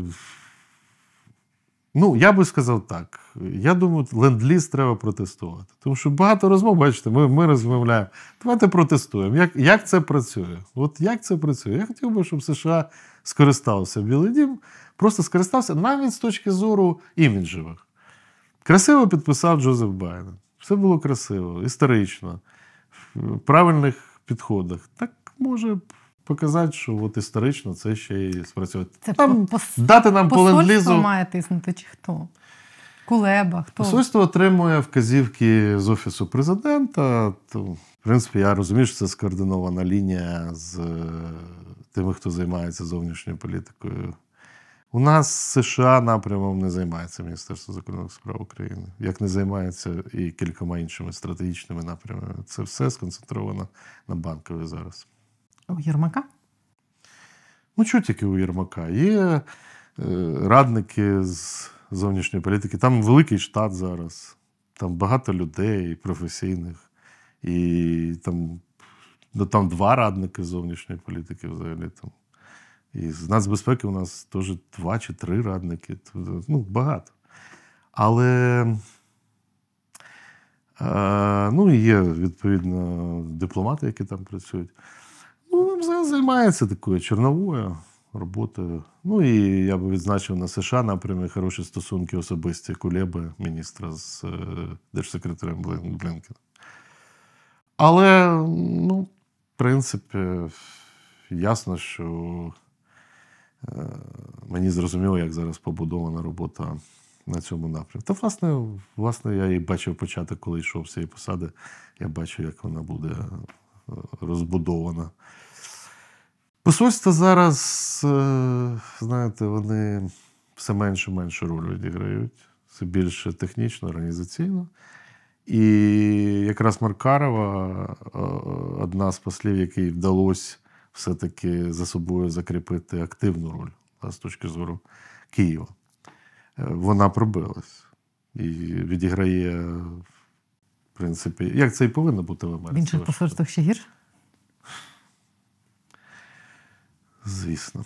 Ну, я би сказав так. Я думаю, ленд-ліз треба протестувати. Тому що багато розмов, бачите, ми ми розмовляємо. Давайте протестуємо. Як як це працює? От як це працює? Я хотів би, щоб США скористався Білий Дім, просто скористався навіть з точки зору іміджевих. Красиво підписав Джозеф Байден. Все було красиво, історично, в правильних підходах. Так може показати, що от історично це ще і спрацює. Це Там, пос- дати нам по посольство має тиснути чи хто? Кулеба, хто? Посольство отримує вказівки з Офісу президента. То, в принципі, я розумію, що це скоординована лінія з е, тими, хто займається зовнішньою політикою. У нас США напрямом не займається Міністерство закордонних справ України, як не займається і кількома іншими стратегічними напрямами. Це все сконцентровано на банкові зараз. У Єрмака? Ну, що тільки у Єрмака? Є е, радники з зовнішньої політики. Там великий штат зараз, там багато людей професійних, і там, ну, там два радники зовнішньої політики взагалі. Там. І з нацбезпеки у нас теж два чи три радники. Ну, багато. Але е, ну, є, відповідно, дипломати, які там працюють. Ну, МЗС займається такою чорновою роботою. Ну і я би відзначив на США напрямі хороші стосунки особисті Кулеби, міністра з е, держсекретарем Блінкена. Але, ну, в принципі, ясно, що е, мені зрозуміло, як зараз побудована робота на цьому напрямку. Та, власне, власне, я і бачив початок, коли йшов з цієї посади. Я бачу, як вона буде розбудована. Посольства зараз, е, знаєте, вони все меншу меншу роль відіграють. Все більше технічно, організаційно. І якраз Маркарова, е, одна з послів, якій вдалося все-таки за собою закріпити активну роль з точки зору Києва. Е, Вона пробилась і відіграє, в принципі, як це і повинно бути в Америці. В інших посольствах ще гірше. Звісно.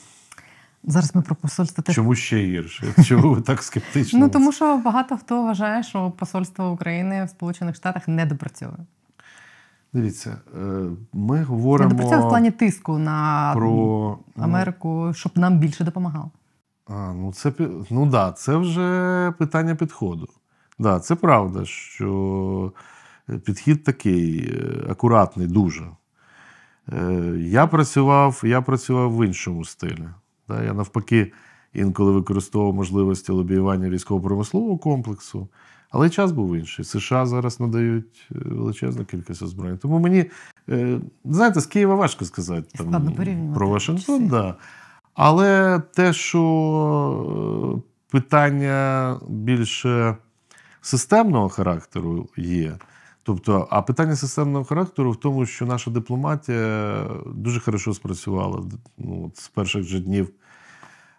Зараз ми про посольство теж. Чому ще гірше? Чому ви так скептично? Ну тому що багато хто вважає, що посольство України в Сполучених Штатах не допрацьовує. Дивіться, е, ми Не говоримо допрацьовує в плані тиску на про ну, Америку, щоб нам більше допомагав. А, ну це ну да, це вже питання підходу. Да, це правда, що підхід такий е, акуратний, дуже. Е, Я працював, я працював в іншому стилі. Я навпаки інколи використовував можливості лобіювання військово-промислового комплексу, але час був інший. США зараз надають е, величезну кількість озброєнь. Тому мені, знаєте, з Києва важко сказати там, про Вашингтон. Да. Але те, що питання більше системного характеру є. Тобто, а питання системного характеру в тому, що наша дипломатія дуже хорошо спрацювала ну, от з перших же днів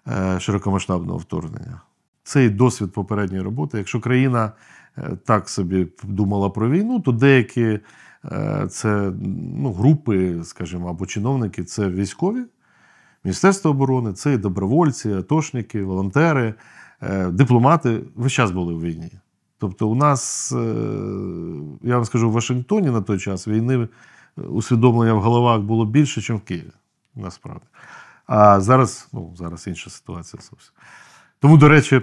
е, широкомасштабного вторгнення. Це і досвід попередньої роботи. Якщо країна е, так собі думала про війну, то деякі е, це ну, групи, скажімо, або чиновники це військові, Міністерство оборони, це і добровольці, атошники, волонтери, дипломати весь час були в війні. Тобто, у нас, е, я вам скажу, в Вашингтоні на той час війни е, усвідомлення в головах було більше, ніж в Києві, насправді. А зараз, ну, зараз інша ситуація зовсім. Тому, до речі,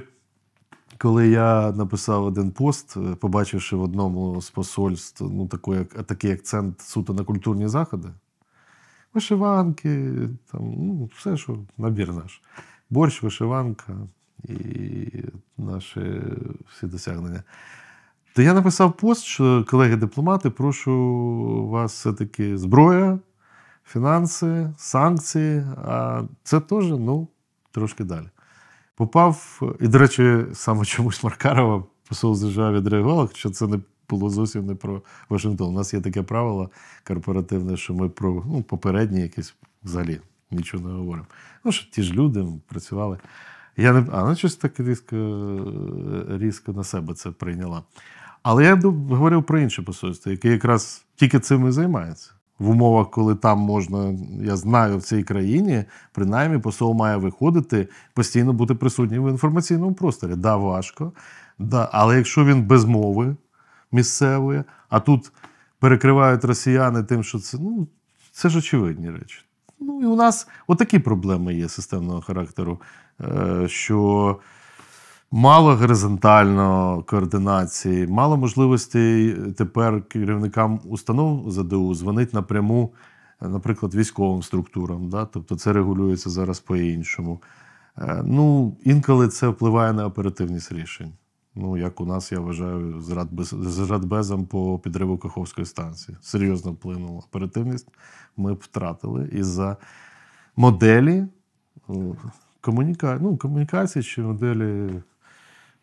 коли я написав один пост, е, побачивши в одному з посольств ну, такий, такий акцент суто на культурні заходи, вишиванки, там, ну, все, що набір наш. Борщ, вишиванка і наші всі досягнення. То я написав пост, що колеги-дипломати, прошу вас все-таки зброя, фінанси, санкції, а це теж ну, трошки далі. Попав, і, до речі, саме чомусь Маркарова, посол США відреагував, що це не було зовсім не про Вашингтон. У нас є таке правило корпоративне, що ми про ну, попередні якісь взагалі нічого не говоримо. Ну, що ті ж люди працювали. Я не, а, ну, щось так різко, різко на себе це прийняла. Але я говорив про інше посольство, яке якраз тільки цим і займається. В умовах, коли там можна, я знаю, в цій країні, принаймні посол має виходити, постійно бути присутнім в інформаційному просторі. Да, важко, да, але якщо він без мови місцевої, а тут перекривають росіяни тим, що це, ну, це ж очевидні речі. Ну і у нас отакі проблеми є системного характеру, е, що мало горизонтально координації, мало можливостей тепер керівникам установ ЗДУ дзвонити напряму, е, наприклад, військовим структурам. Да? Тобто це регулюється зараз по-іншому. Е, Ну, інколи це впливає на оперативність рішень. Ну, як у нас, я вважаю, з Радбезом по підриву Каховської станції. Серйозно вплинула оперативність. Ми б втратили із-за моделі о, комуніка... ну, комунікації чи моделі.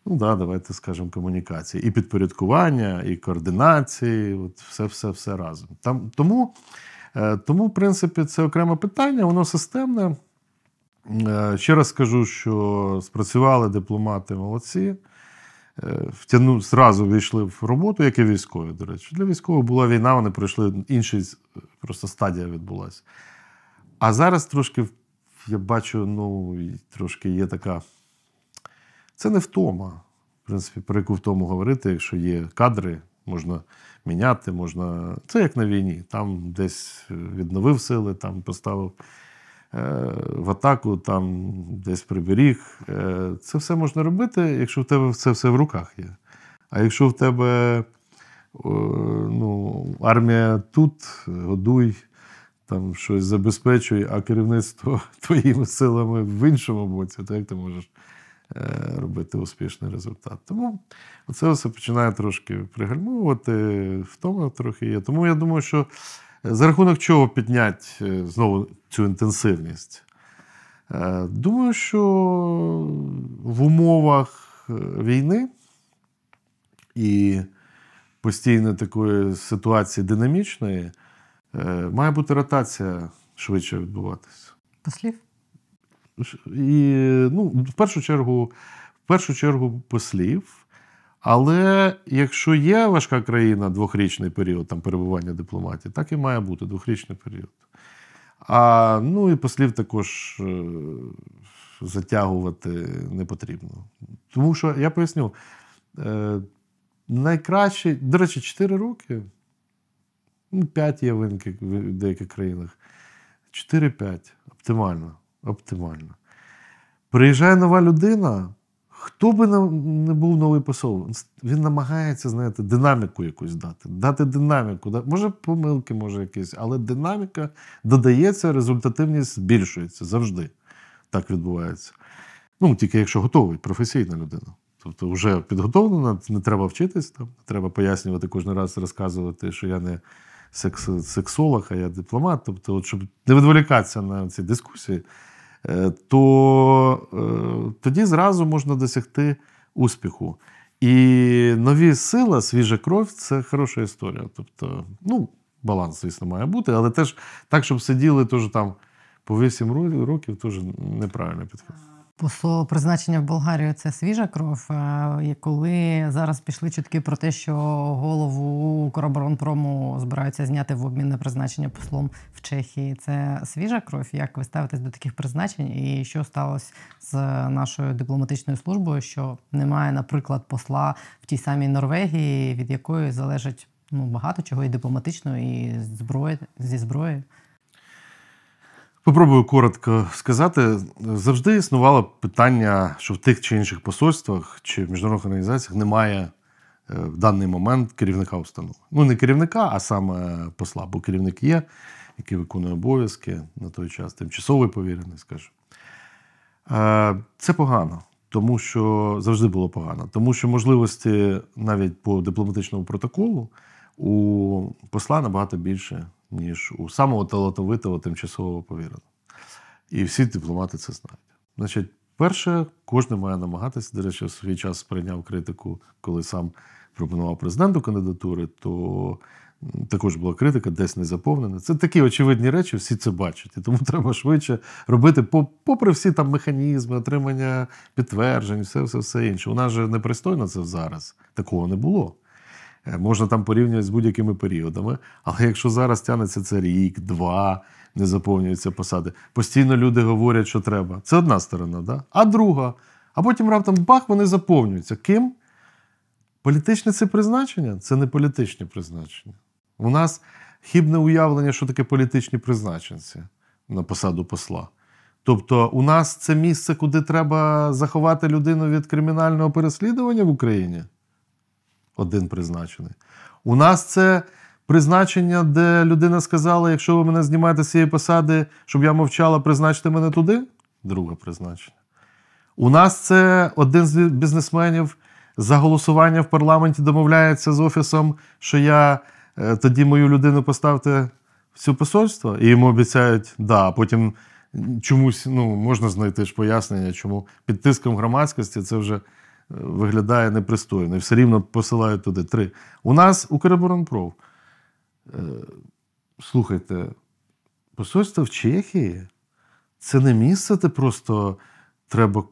Ну да, давайте скажемо комунікації. І підпорядкування, і координації, от все, все, все разом. Там, тому, е, тому, в принципі, це окреме питання, воно системне. Е, Ще раз скажу, що спрацювали дипломати молодці. Втягну, зразу війшли в роботу, як і військові, до речі. Для військових була війна, вони пройшли інший просто стадія відбулася. А зараз трошки я бачу, ну, трошки є така. Це не втома. В принципі, про яку втому говорити, якщо є кадри, можна міняти, можна. Це як на війні. Там десь відновив сили, там поставив в атаку, там десь приберіг. Е, Це все можна робити, якщо в тебе це все в руках є. А якщо в тебе ну, армія тут, годуй, там щось забезпечуй, а керівництво твоїми силами в іншому боці, то як ти можеш е, робити успішний результат? Тому це все починає трошки пригальмовувати, втома трохи є. Тому я думаю, що за рахунок чого підняти е, знову цю інтенсивність? Е, Думаю, що в умовах е, війни і постійної такої ситуації динамічної, має бути ротація швидше відбуватися. Послів? І, ну, в першу чергу, в першу чергу послів. Але якщо є важка країна, двохрічний період там, перебування дипломатії, так і має бути двохрічний період. А ну і послів також е, затягувати не потрібно. Тому що я поясню, е, найкраще, до речі, 4 роки, ну, 5 є в в деяких країнах. 4-5 оптимально. Оптимально. Приїжджає нова людина. Хто би не був новий посол, він намагається, знаєте, динаміку якусь дати. Дати динаміку. Може, помилки, може якісь, але динаміка додається, результативність збільшується завжди. Так відбувається. Ну, тільки якщо готовий, професійна людина. Тобто, вже підготовлена, не треба вчитись, там, треба пояснювати кожен раз, розказувати, що я не секс, сексолог, а я дипломат. Тобто, от, щоб не відволікатися на ці дискусії, то е, тоді зразу можна досягти успіху. І нові сила, свіжа кров це хороша історія. Тобто, ну, баланс, звісно, має бути, але теж так, щоб сиділи теж там по 8 ро- років, теж неправильно підхід. Посол призначення в Болгарію це свіжа кров. І коли зараз пішли чутки про те, що голову Укроборонпрому збираються зняти в обмін на призначення послом в Чехії, це свіжа кров. Як ви ставитесь до таких призначень? І що сталося з нашою дипломатичною службою, що немає, наприклад, посла в тій самій Норвегії, від якої залежить ну багато чого і дипломатично, і зброї зі зброєю? Попробую коротко сказати. Завжди існувало питання, що в тих чи інших посольствах чи в міжнародних організаціях немає е, в даний момент керівника установи. Ну, не керівника, а саме посла, бо керівник є, який виконує обов'язки на той час, тимчасовий повірений, скажімо. Е, Це погано, тому що завжди було погано. Тому що можливості навіть по дипломатичному протоколу у посла набагато більше, ніж у самого талановитого тимчасового повіреного. І всі дипломати це знають. Значить, перше, кожен має намагатися. До речі, в свій час сприйняв критику, коли сам пропонував президенту кандидатури, то також була критика, десь не заповнена. Це такі очевидні речі, всі це бачать. І тому треба швидше робити, попри всі там механізми, отримання підтверджень, все, все, все інше. У нас же непристойно це зараз. Такого не було. Е, Можна там порівнювати з будь-якими періодами. Але якщо зараз тягнеться це рік, два, не заповнюються посади, постійно люди говорять, що треба. Це одна сторона, да? а друга. А потім раптом бах, вони заповнюються. Ким? Політичне це призначення? Це не політичні призначення. У нас хібне уявлення, що таке політичні призначенці на посаду посла. Тобто, у нас це місце, куди треба заховати людину від кримінального переслідування в Україні один призначений. У нас це призначення, де людина сказала: якщо ви мене знімаєте з цієї посади, щоб я мовчала, призначте мене туди. Друге призначення. У нас це один з бізнесменів за голосування в парламенті домовляється з офісом, що я е, тоді мою людину поставте в цю посольство, і йому обіцяють, да, а потім чомусь ну, можна знайти ж пояснення, чому під тиском громадськості це вже виглядає непристойно. І все рівно посилають туди три. У нас Укроборонпров. Е, Слухайте, посольство в Чехії це не місце, де просто треба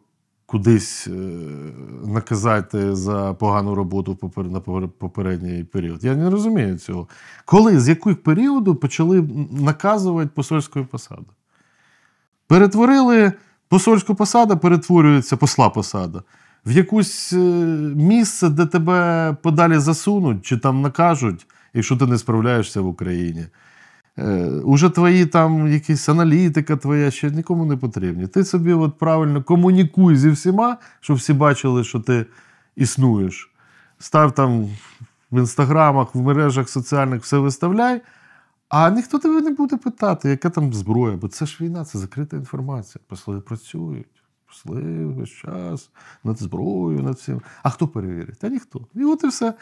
кудись е, наказати за погану роботу на попередній період. Я не розумію цього. Коли, з якого періоду почали наказувати посольською посаду? Перетворили посольську посаду, перетворюється посла посада. В якусь е, місце, де тебе подалі засунуть чи там накажуть, якщо ти не справляєшся в Україні. Е, уже твої там якісь аналітика твоя ще нікому не потрібні. Ти собі от правильно комунікуй зі всіма, щоб всі бачили, що ти існуєш. Став там в інстаграмах, в мережах соціальних все виставляй, а ніхто тебе не буде питати, яка там зброя, бо це ж війна, це закрита інформація. Посли працюють, посли весь час над зброєю, над всім. А хто перевірить? Та ніхто. І от і все.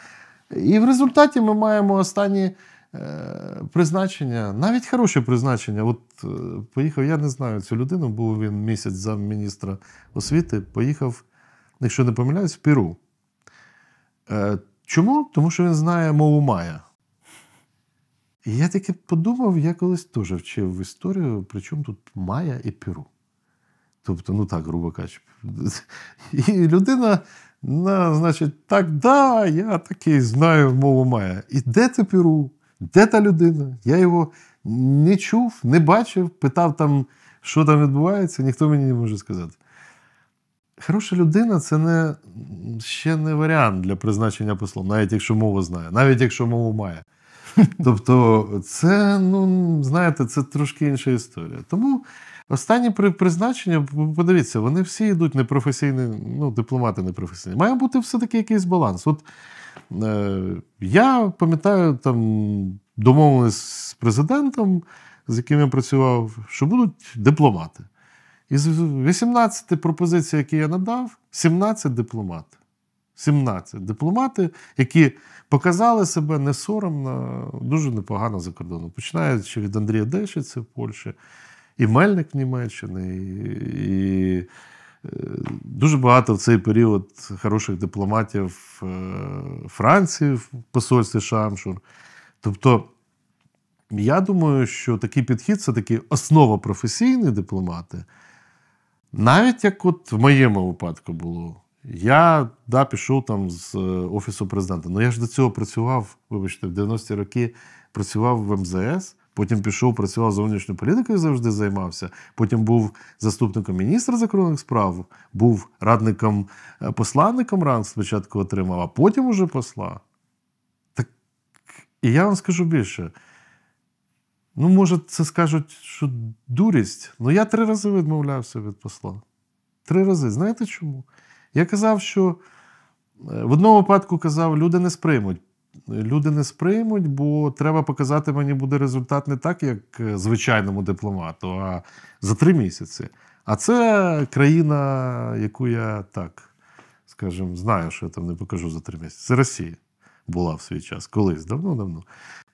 І в результаті ми маємо останні е, призначення, навіть хороше призначення. От е, поїхав, я не знаю цю людину, був він місяць замміністра освіти, поїхав, якщо не помиляюсь, в Перу. Е, Чому? Тому що він знає мову Майя. І я таки подумав, я колись теж вчив історію, причому тут Майя і Перу. Тобто, ну так, грубо кажучи. І людина, на, значить, так, да, я такий знаю мову Майя. І де Перу? Де та людина? Я його не чув, не бачив, питав там, що там відбувається, ніхто мені не може сказати. Хороша людина це не, ще не варіант для призначення послом, навіть якщо мову знає, навіть якщо мову має. Тобто, це, ну, знаєте, це трошки інша історія. Тому останні призначення, подивіться, вони всі йдуть непрофесійні, ну, дипломати непрофесійні. Має бути все-таки якийсь баланс. От е, я пам'ятаю, там домовленість з президентом, з яким я працював, що будуть дипломати. Із 18 пропозицій, які я надав, 17 дипломати. 17 дипломати, які показали себе не соромно, дуже непогано за кордоном. Починаючи від Андрія Дешиці в Польщі, і Мельник в Німеччині, і, і е, дуже багато в цей період хороших дипломатів е, Франції в посольстві Шамшур. Тобто, я думаю, що такий підхід це таки основа професійні дипломати. Навіть як от в моєму випадку було. Я да, пішов там з е, Офісу президента. Ну я ж до цього працював, вибачте, в 90-ті роки працював в МЗС, потім пішов, працював зовнішньою політикою, завжди займався. Потім був заступником міністра закордонних справ, був радником е, посланником ранг спочатку отримав, а потім уже посла. Так, І я вам скажу більше. Ну, може, це скажуть, що дурість. Ну, я три рази відмовлявся від посла. Три рази. Знаєте чому? Я казав, що е, в одному випадку казав, люди не сприймуть. Люди не сприймуть, бо треба показати мені буде результат не так, як е, звичайному дипломату, а за три місяці. А це країна, яку я так, скажімо, знаю, що я там не покажу за три місяці. Це Росія була в свій час, колись, давно-давно.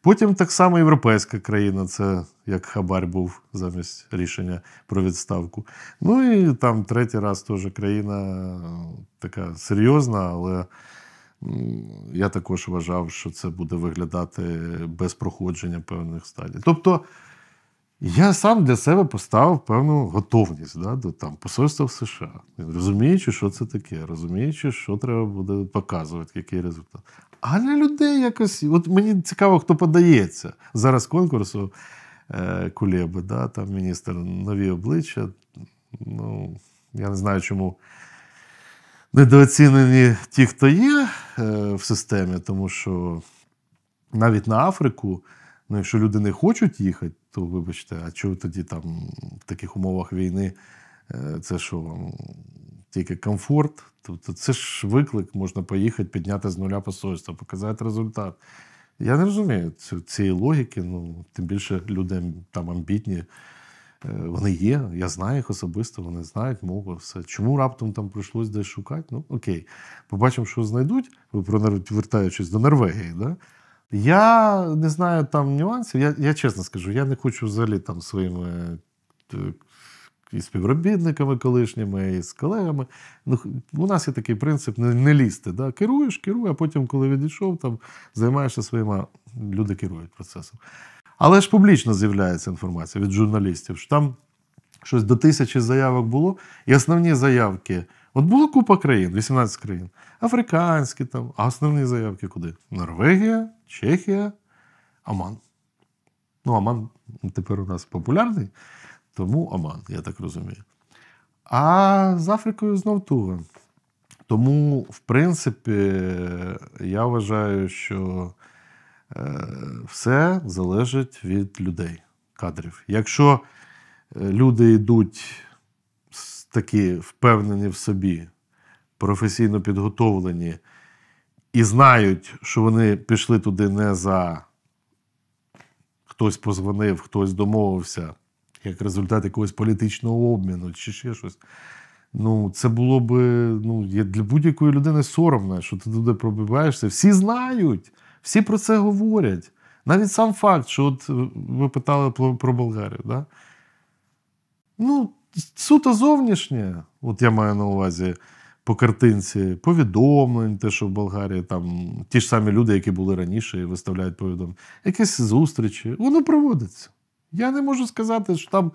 Потім так само європейська країна, це як хабар був замість рішення про відставку. Ну і там третій раз теж країна така серйозна, але я також вважав, що це буде виглядати без проходження певних стадій. Тобто я сам для себе поставив певну готовність да, до там, посольства в США, розуміючи, що це таке, розуміючи, що треба буде показувати, який результат. А для людей якось. От мені цікаво, хто подається. Зараз конкурсу е, Кулеби, да, там міністр нові обличчя. Ну, я не знаю, чому недооцінені ті, хто є е, в системі, тому що навіть на Африку, ну, якщо люди не хочуть їхати, то вибачте, а чого тоді там в таких умовах війни е, це що? Тільки комфорт, тобто це ж виклик, можна поїхати, підняти з нуля посольство, показати результат. Я не розумію цієї логіки, ну тим більше люди там амбітні. Е, вони є, я знаю їх особисто, вони знають мову, все. Чому раптом там прийшлось десь шукати? Ну, окей. Побачимо, що знайдуть, ви вертаючись до Норвегії. Да? Я не знаю там нюансів. Я я чесно скажу, я не хочу взагалі там своїми е, і співробітниками колишніми, і з колегами. Ну, У нас є такий принцип не, не лізти. Да? Керуєш, керуй, а потім, коли відійшов, там займаєшся своїми, люди керують процесом. Але ж публічно з'являється інформація від журналістів, що там щось до тисячі заявок було, і основні заявки. От було купа країн, 18 країн, африканські там, а основні заявки куди? Норвегія, Чехія, Аман. Ну, Аман тепер у нас популярний. Тому Оман, я так розумію. А з Африкою знов туго. Тому, в принципі, я вважаю, що все залежить від людей, кадрів. Якщо е, люди йдуть такі впевнені в собі, професійно підготовлені і знають, що вони пішли туди не за хтось позвонив, хтось домовився як результат якогось політичного обміну чи ще щось. Ну, це було би ну, для будь-якої людини соромно, що ти туди пробиваєшся. Всі знають, всі про це говорять. Навіть сам факт, що от ви питали про, Болгарію. Да? Ну, суто зовнішнє, от я маю на увазі, по картинці повідомлень, те, що в Болгарії там ті ж самі люди, які були раніше, і виставляють повідомлення, якісь зустрічі, воно проводиться. Я не можу сказати, що там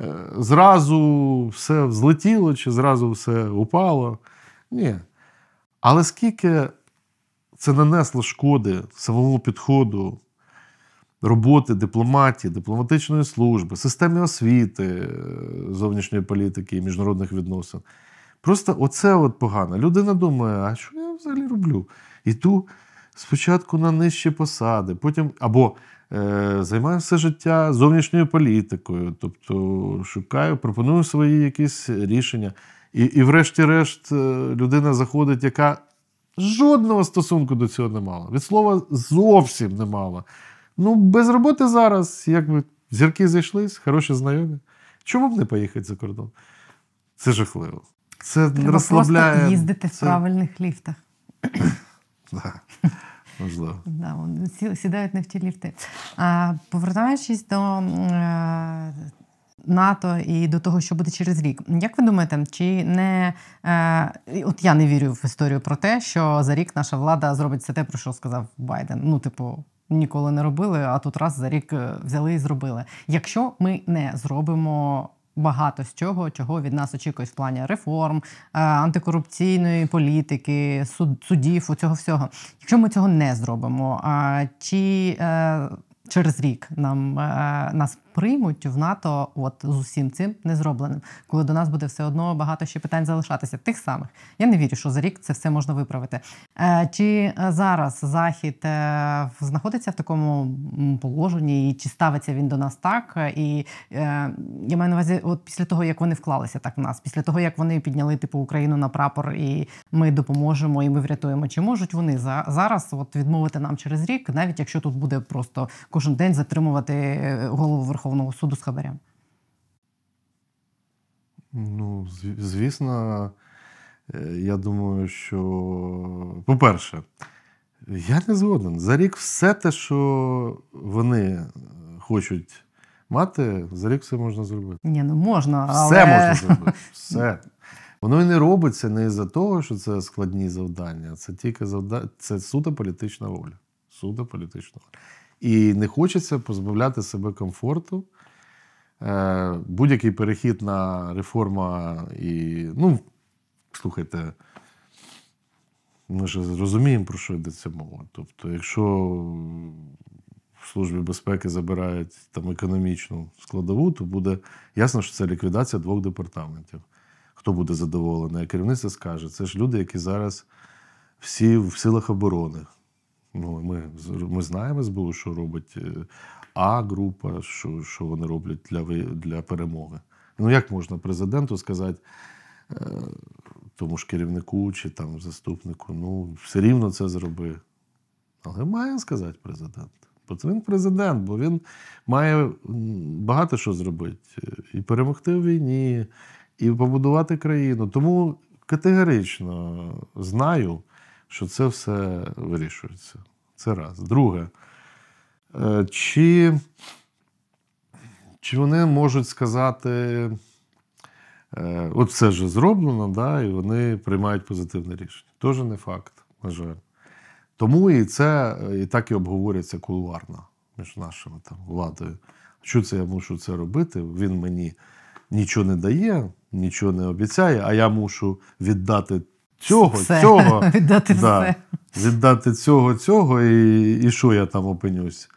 е, зразу все злетіло чи зразу все упало. Ні. Але скільки це нанесло шкоди самому підходу роботи дипломатії, дипломатичної служби, системі освіти, е, зовнішньої політики і міжнародних відносин. Просто оце от погано. Людина думає, а що я взагалі роблю? Іду спочатку на нижчі посади, потім або е, займаю все життя зовнішньою політикою, тобто шукаю, пропоную свої якісь рішення. І, і врешті-решт, е, людина заходить, яка жодного стосунку до цього не мала. Від слова зовсім не мала. Ну, без роботи зараз, якби зірки зійшлись, хороші знайомі. Чому б не поїхати за кордон? Це жахливо. Це Треба розслабляє. просто їздити в правильних ліфтах. Можливо. Да, сідають не в ті ліфти. А, повертаючись до е, НАТО і до того, що буде через рік. Як ви думаєте, чи не е, от я не вірю в історію про те, що за рік наша влада зробить все те, про що сказав Байден? Ну, типу. Ніколи не робили, а тут раз за рік е, взяли і зробили. Якщо ми не зробимо багато з чого, чого від нас очікують в плані реформ, е, антикорупційної політики, суд, судів, цього всього. Якщо ми цього не зробимо, чи е, через рік нам нас приймуть в НАТО, от з усім цим не зробленим, коли до нас буде все одно багато ще питань залишатися, тих самих. Я не вірю, що за рік це все можна виправити. Е, Чи е, зараз Захід е, знаходиться в такому положенні, і чи ставиться він до нас так? І я маю на увазі, от після того, як вони вклалися так в нас, після того, як вони підняли типу Україну на прапор, і ми допоможемо, і ми врятуємо, чи можуть вони за зараз от відмовити нам через рік, навіть якщо тут буде просто кожен день затримувати голову Верховного суду з хабарем? Ну, звісно, е, я думаю, що, по-перше, я не згоден. За рік все те, що вони е, хочуть мати, за рік все можна зробити. Ні, ну можна, але Все можна зробити. Все. Воно і не робиться не із-за того, що це складні завдання. Це тільки завдання, це суто політична воля. Суто політична воля. І не хочеться позбавляти себе комфорту. Е, будь-який перехід на реформа і. Ну, слухайте, ми ж розуміємо, про що йдеться мова. Тобто, якщо в Службі безпеки забирають там економічну складову, то буде ясно, що це ліквідація двох департаментів. Хто буде задоволений? А керівництво скаже, це ж люди, які зараз всі в силах оборони. Ну, ми, ми знаємо СБУ, що робить е, А-група, що, що вони роблять для, для перемоги. Ну, як можна президенту сказати, е, тому ж керівнику чи там заступнику, ну, все рівно це зроби. Але має сказати президент. Бо це він президент, бо він має багато що зробити. І перемогти в війні, і побудувати країну. Тому категорично знаю, що це все вирішується. Це раз. Друге, е, чи, чи вони можуть сказати, е, от все вже зроблено, да, і вони приймають позитивне рішення. Теж не факт, на жаль. Тому і це і так і обговорюється кулуарно між нашими там владою. Що це я мушу це робити? Він мені нічого не дає, нічого не обіцяє, а я мушу віддати цього, Все. цього, Віддати да, все. віддати цього, цього, і, і що я там опинюсь.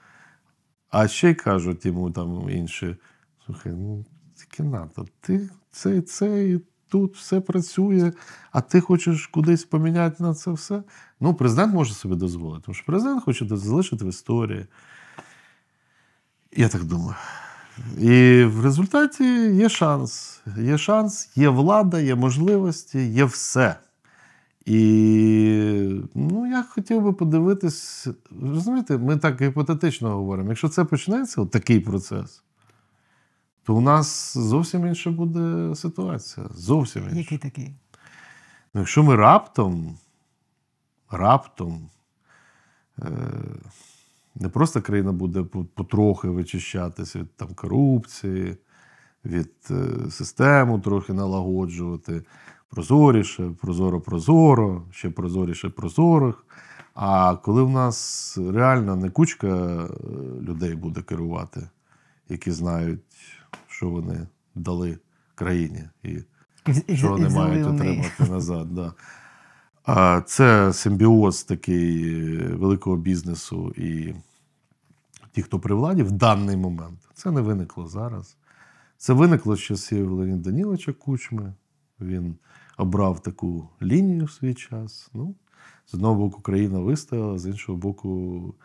А ще й кажуть йому там інші: слухай, ну тільки НАТО, ти це, це і тут все працює, а ти хочеш кудись поміняти на це все. Ну, президент може собі дозволити, тому що президент хоче залишити в історії. Я так думаю. І в результаті є шанс. Є шанс, є влада, є можливості, є все. І ну, я хотів би подивитись, розумієте, ми так гіпотетично говоримо. Якщо це почнеться, от такий процес, то у нас зовсім інша буде ситуація. Зовсім інша. Який такий? Ну, якщо ми раптом, раптом, е, не просто країна буде потрохи вичищатися від там, корупції, від е, систему трохи налагоджувати. Прозоріше, прозоро-прозоро, ще прозоріше прозорих. А коли в нас реально не кучка е, людей буде керувати, які знають, що вони дали країні і що вони мають отримати назад. Да. А це симбіоз такий е, великого бізнесу і ті, хто при владі в даний момент. Це не виникло зараз. Це виникло з часів Леоніда Даніловича Кучми. Він обрав таку лінію в свій час. Ну, з одного боку, країна вистояла, з іншого боку,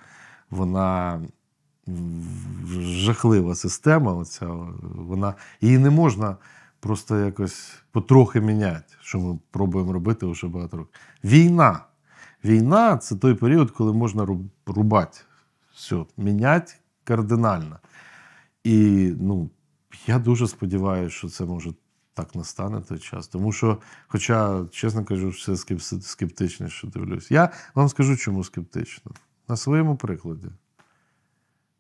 вона жахлива система. Оця, вона, її не можна просто якось потрохи міняти, що ми пробуємо робити вже багато років. Війна. Війна це той період, коли можна руб- рубати. Все, міняти кардинально. І ну, я дуже сподіваюся, що це може так настане той час. Тому що, хоча, чесно кажу, все скептичніше дивлюсь. Я вам скажу, чому скептично. На своєму прикладі.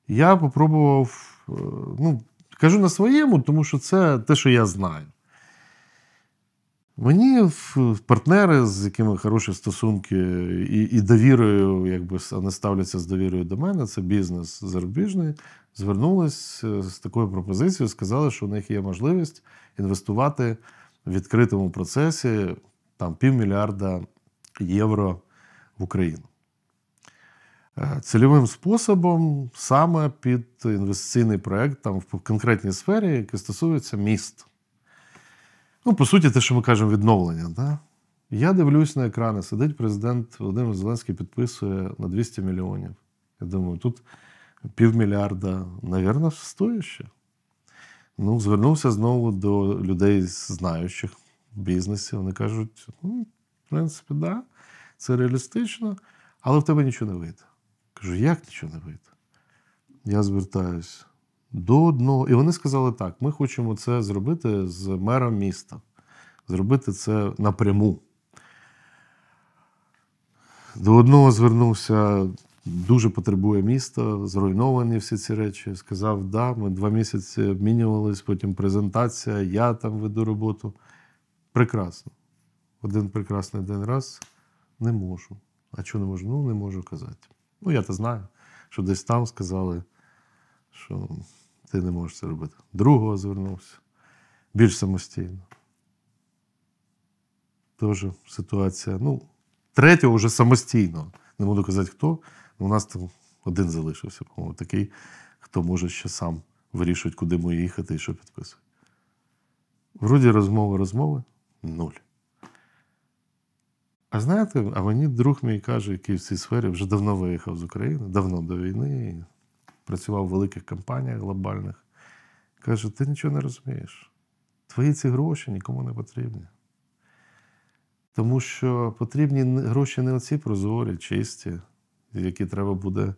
Я попробував, е, ну, кажу на своєму, тому що це те, що я знаю. Мені партнери, з якими хороші стосунки і, і довірою, якби вони ставляться з довірою до мене, це бізнес зарубіжний, звернулись е, з такою пропозицією, сказали, що у них є можливість інвестувати в відкритому процесі там півмільярда євро в Україну. Е, Цільовим способом саме під інвестиційний проект там в конкретній сфері, який стосується міст. Ну, по суті, те, що ми кажемо, відновлення. Да? Я дивлюсь на екрани, сидить президент Володимир Зеленський, підписує на 200 мільйонів. Я думаю, тут півмільярда, навірно, стоїть. Ну, звернувся знову до людей, знаючих в бізнесі. Вони кажуть: ну, в принципі, да, це реалістично, але в тебе нічого не вийде. Кажу, як нічого не вийде? Я звертаюсь до одного. І вони сказали так: ми хочемо це зробити з мером міста, зробити це напряму. До одного звернувся, дуже потребує міста, зруйновані всі ці речі. Сказав, да, ми два місяці обмінювались, потім презентація, я там веду роботу. Прекрасно. Один прекрасний день раз не можу. А чого не можу? Ну, не можу казати. Ну, я то знаю, що десь там сказали, що ти не можеш це робити. Другого звернувся більш самостійно. Теж ситуація. Ну, третього вже самостійно. Не буду казати хто. У нас там один залишився, по-моєму, такий, хто може ще сам вирішувати, куди йому їхати і що підписувати. Вроді розмови, розмови нуль. А знаєте, а мені друг мій каже, який в цій сфері вже давно виїхав з України, давно до війни, працював в великих компаніях глобальних. Каже: ти нічого не розумієш. Твої ці гроші нікому не потрібні. Тому що потрібні гроші не оці прозорі, чисті, які треба буде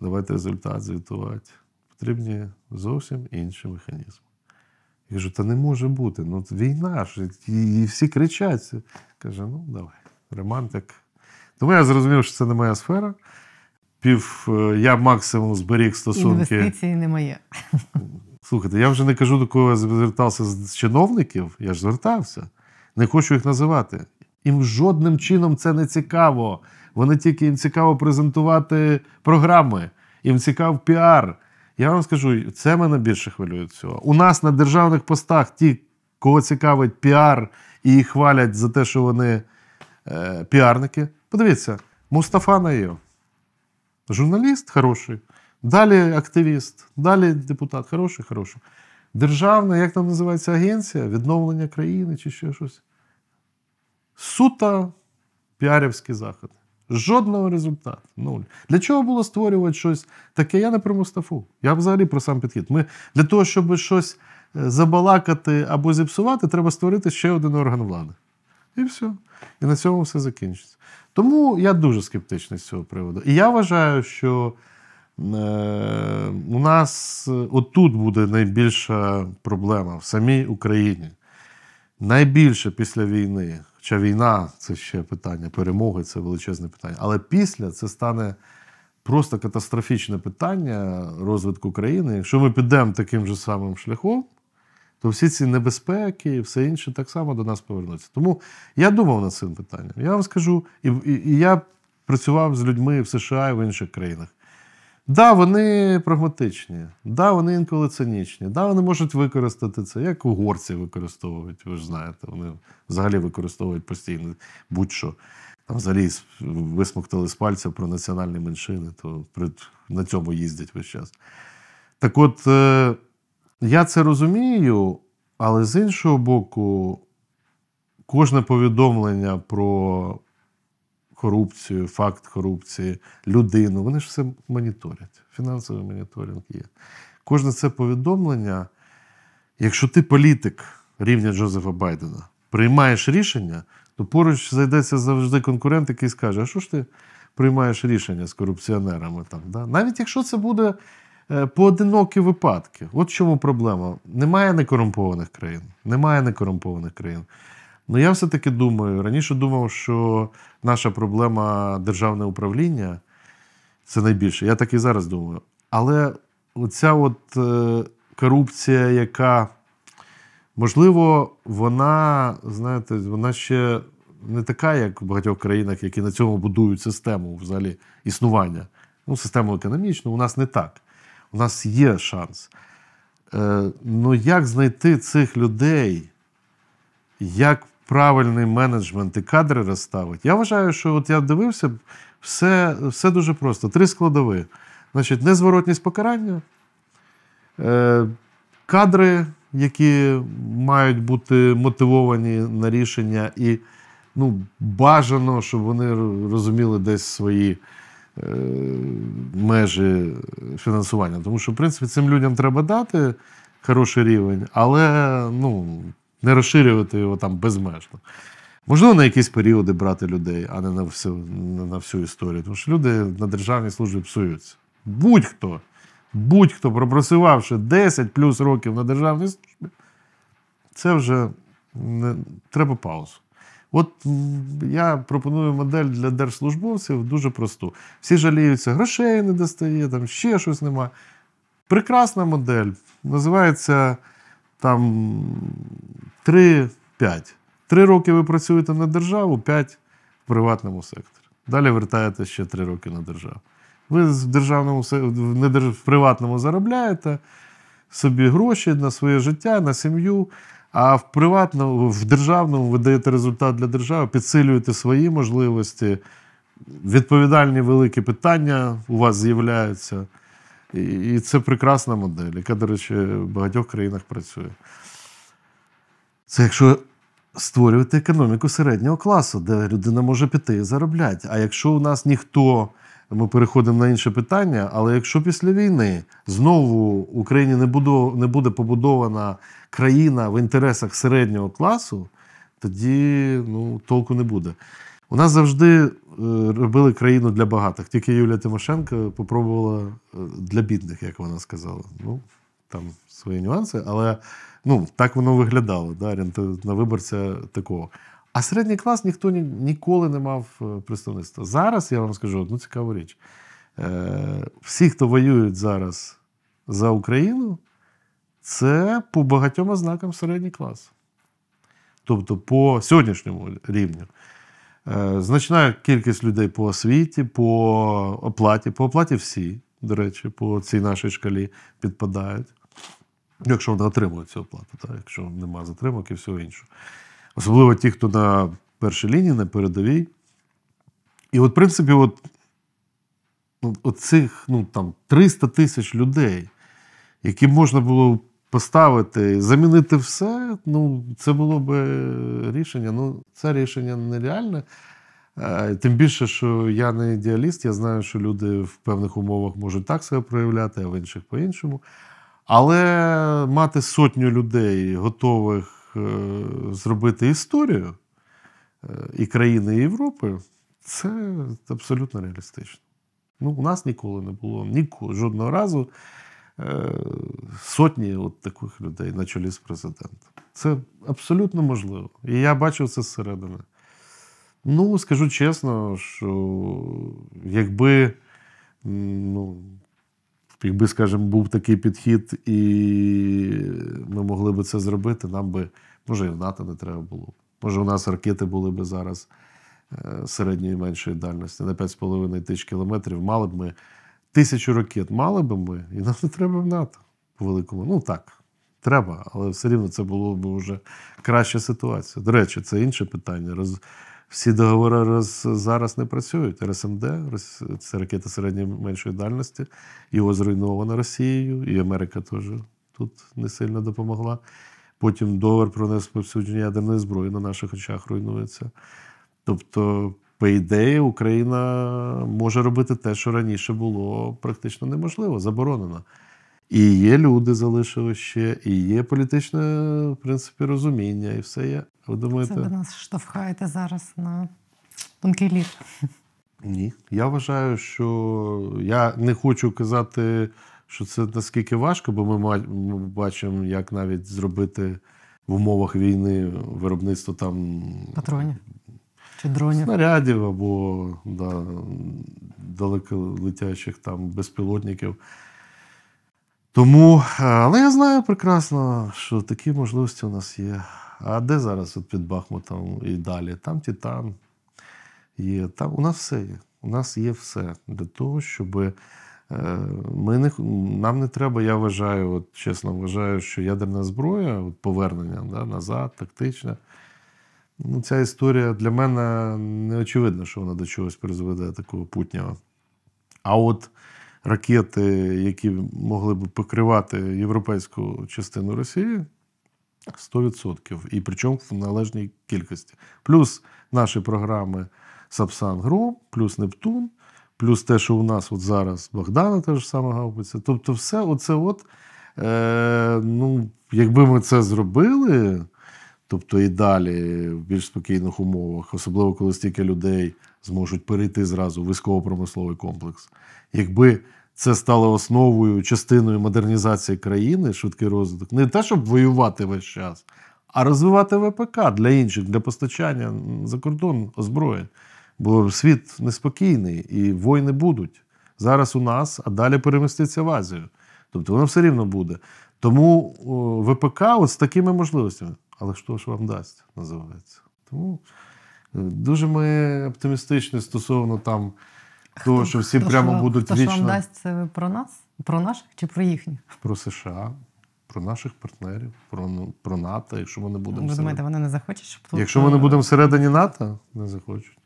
давати результат, звітувати. Потрібні зовсім інші механізми. Я кажу, та не може бути. Ну, війна ж, і, всі кричать. Каже, ну давай, романтик. Тому я зрозумів, що це не моя сфера. Пів, е, я максимум зберіг стосунки. Інвестиції не моє. Слухайте, я вже не кажу, до кого я звертався з чиновників, я ж звертався. Не хочу їх називати. Їм жодним чином це не цікаво. Вони тільки їм цікаво презентувати програми, їм цікав піар. Я вам скажу, це мене більше хвилює всього. У нас на державних постах ті, кого цікавить піар і їх хвалять за те, що вони е, піарники. Подивіться, Мустафа Найєм. Журналіст хороший, далі активіст, далі депутат, хороший, хороший. Державна, як там називається агенція, відновлення країни чи ще щось. Суто піарівські заходи. Жодного результату. Нуль. Для чого було створювати щось таке? Я не про Мустафу. Я взагалі про сам підхід. Ми для того, щоб щось е, забалакати або зіпсувати, треба створити ще один орган влади. І все. І на цьому все закінчиться. Тому я дуже скептичний з цього приводу. І я вважаю, що е, у нас е, отут буде найбільша проблема в самій Україні. Найбільше після війни, хоча війна це ще питання, перемоги це величезне питання. Але після це стане просто катастрофічне питання розвитку країни. Якщо ми підемо таким же самим шляхом, то всі ці небезпеки і все інше так само до нас повернуться. Тому я думав над цим питанням. Я вам скажу, і, і, і я працював з людьми в США і в інших країнах. Да, вони прагматичні, да, вони інколи цинічні, да, вони можуть використати це, як угорці використовують, ви ж знаєте, вони взагалі використовують постійно будь-що. Там взагалі висмоктали з пальця про національні меншини, то на цьому їздять весь час. Так от, е, я це розумію, але з іншого боку, кожне повідомлення про корупцію, факт корупції, людину, вони ж все моніторять. Фінансовий моніторинг є. Кожне це повідомлення, якщо ти політик рівня Джозефа Байдена, приймаєш рішення, то поруч зайдеться завжди конкурент, який скаже: а що ж ти приймаєш рішення з корупціонерами? Там, да? Навіть якщо це буде поодинокі випадки. От в чому проблема. Немає некорумпованих країн. Немає некорумпованих країн. Ну я все-таки думаю, раніше думав, що наша проблема державне управління це найбільше. Я так і зараз думаю. Але оця от е, корупція, яка, можливо, вона, знаєте, вона ще не така, як в багатьох країнах, які на цьому будують систему взагалі існування. Ну, систему економічну, у нас не так. У нас є шанс. Е, ну, як знайти цих людей? як правильний менеджмент і кадри розставити. Я вважаю, що от я дивився, все, все дуже просто. Три складові. Значить, незворотність покарання, е, кадри, які мають бути мотивовані на рішення, і ну, бажано, щоб вони розуміли десь свої межі фінансування. Тому що, в принципі, цим людям треба дати хороший рівень, але ну, не розширювати його там безмежно. Можливо, на якісь періоди брати людей, а не на всю, не на всю історію. Тому що люди на державній службі псуються. Будь-хто, будь-хто, пропрацювавши 10 плюс років на державній службі, це вже не, треба паузу. От я пропоную модель для держслужбовців дуже просту. Всі жаліються, грошей не достає, там ще щось немає. Прекрасна модель. Називається там 3-5. Три роки ви працюєте на державу, 5 в приватному секторі. Далі вертаєте ще 3 роки на державу. Ви в державному в приватному заробляєте собі гроші на своє життя, на сім'ю. А в приватному, в державному ви даєте результат для держави, підсилюєте свої можливості, відповідальні великі питання у вас з'являються. І, це прекрасна модель, яка, до речі, в багатьох країнах працює. Це якщо створювати економіку середнього класу, де людина може піти і заробляти. А якщо у нас ніхто, ми переходимо на інше питання, але якщо після війни знову в Україні не буде, не буде побудована країна в інтересах середнього класу, тоді ну, толку не буде. У нас завжди е, робили країну для багатих. Тільки Юлія Тимошенко попробувала е, для бідних, як вона сказала. Ну, там свої нюанси, але ну, так воно виглядало, да, на виборця такого. А середній клас ніхто ні, ніколи не мав е, представництва. Зараз я вам скажу одну цікаву річ. Е, всі, хто воюють зараз за Україну, це по багатьом ознакам середній клас. Тобто по сьогоднішньому рівню. Е, Значна кількість людей по освіті, по оплаті. По оплаті всі, до речі, по цій нашій шкалі підпадають. Якщо вони отримують цю оплату, так? якщо нема затримок і всього іншого. Особливо ті, хто на першій лінії, на передовій. І от, в принципі, от, ну, от цих ну, там, 300 тисяч людей, які можна було поставити, замінити все, ну, це було б рішення. Ну, це рішення нереальне. Е, Тим більше, що я не ідеаліст, я знаю, що люди в певних умовах можуть так себе проявляти, а в інших по-іншому. Але мати сотню людей, готових е, зробити історію е, і країни Європи, це абсолютно реалістично. Ну, у нас ніколи не було ніко, жодного разу е, сотні от таких людей на чолі з президентом. Це абсолютно можливо. І я бачив це зсередини. Ну, скажу чесно, що якби ну, якби, скажімо, був такий підхід, і ми могли би це зробити, нам би, може, і в НАТО не треба було. Може, у нас ракети були би зараз е, середньої і меншої дальності на 5,5 тисяч кілометрів. Мали б ми тисячу ракет, мали б ми, і нам не треба в НАТО по великому. Ну так, треба, але все рівно це було б вже краща ситуація. До речі, це інше питання. Всі договори роз... зараз не працюють. РСМД, це ракета середньої меншої дальності, його зруйновано Росією, і Америка теж тут не сильно допомогла. Потім договір про несповсюдження ядерної зброї на наших очах руйнується. Тобто, по ідеї, Україна може робити те, що раніше було практично неможливо, заборонено. І є люди залишились ще, і є політичне, в принципі, розуміння, і все є. Ви Це думаєте? ви нас штовхаєте зараз на тонкий лід. Ні. Я вважаю, що я не хочу казати, що це наскільки важко, бо ми ми бачимо, як навіть зробити в умовах війни виробництво там Патронів чи дронів. снарядів або да, далеколетячих там безпілотників. Тому, е, але я знаю прекрасно, що такі можливості у нас є. А де зараз от під Бахмутом і далі? Там Титан є. Там у нас все є. У нас є все для того, щоб е, ми не, нам не треба, я вважаю, от чесно вважаю, що ядерна зброя, от повернення да, назад, тактичне. Ну, ця історія для мене не очевидно, що вона до чогось призведе такого путнього. А от ракети, які могли б покривати європейську частину Росії, 100%. І причому в належній кількості. Плюс наші програми Сапсан Гром, плюс Нептун, плюс те, що у нас от зараз Богдана теж саме гаубиця. Тобто, все оце от, е, ну, якби ми це зробили, тобто і далі в більш спокійних умовах, особливо коли стільки людей зможуть перейти зразу в військово-промисловий комплекс. Якби це стало основою, частиною модернізації країни, швидкий розвиток, не те, щоб воювати весь час, а розвивати ВПК для інших, для постачання за кордон озброєнь. Бо світ неспокійний і війни будуть. Зараз у нас, а далі переміститься в Азію. Тобто воно все рівно буде. Тому ВПК от з такими можливостями. Але що ж вам дасть, називається. Тому е, дуже ми оптимістичні стосовно там того, що всі Хто прямо вам- будуть хто ж вам дасть це ви про нас? Про наших чи про їхніх? про США, про наших партнерів, про, ну, про НАТО, якщо ми не будемо. Ви думаєте, вони не захочуть, щоб тут, Якщо ми не е, будемо всередині НАТО, не захочуть.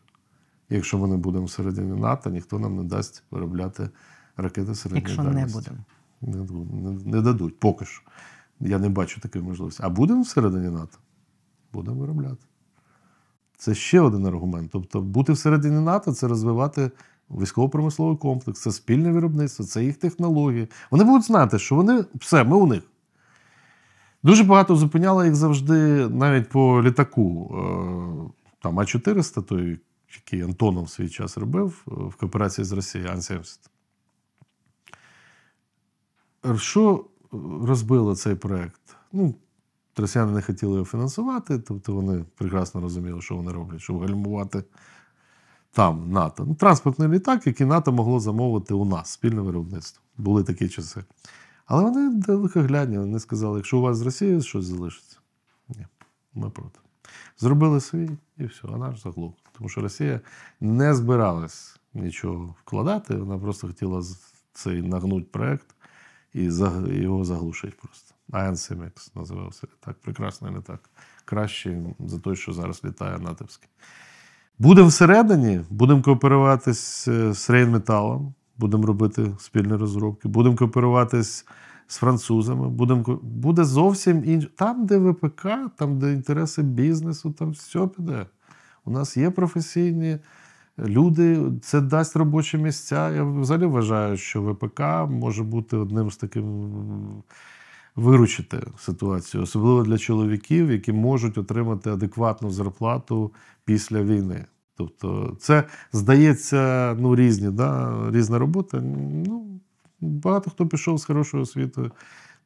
Якщо ми не будемо всередині НАТО, ніхто нам не дасть виробляти ракети середньої Якщо не будемо. Не, не, не дадуть, поки що. Я не бачу такої можливості. А будемо всередині НАТО? Будемо виробляти. Це ще один аргумент. Тобто, бути всередині НАТО це розвивати військово-промисловий комплекс, це спільне виробництво, це їх технології. Вони будуть знати, що вони все, ми у них. Дуже багато зупиняло їх завжди навіть по літаку. Е, Там А400, той, який Антонов в свій час робив е, в кооперації з Росією, Ан-70. Що розбило цей проект? Ну, росіяни не хотіли його фінансувати, тобто вони прекрасно розуміли, що вони роблять, щоб гальмувати там НАТО. Ну, транспортний літак, який НАТО могло замовити у нас, спільне виробництво. Були такі часи. Але вони далекоглядні, вони сказали, якщо у вас з Росією щось залишиться, ні, ми проти. Зробили свій і все, а наш заглух. Тому що Росія не збиралась нічого вкладати, вона просто хотіла цей нагнуть проект і його заглушити просто. АНСМХ називався літак. Прекрасний літак. Кращий за той, що зараз літає натовський. Будемо всередині, будемо кооперуватись з Рейнметалом, будемо робити спільні розробки, будемо кооперуватись з французами, будемо, буде зовсім інше. Там, де ВПК, там, де інтереси бізнесу, там все піде. У нас є професійні люди, це дасть робочі місця. Я взагалі вважаю, що ВПК може бути одним з таким виручити ситуацію, особливо для чоловіків, які можуть отримати адекватну зарплату після війни. Тобто, це здається ну, різні, да? різна робота. Ну, багато хто пішов з хорошою освітою.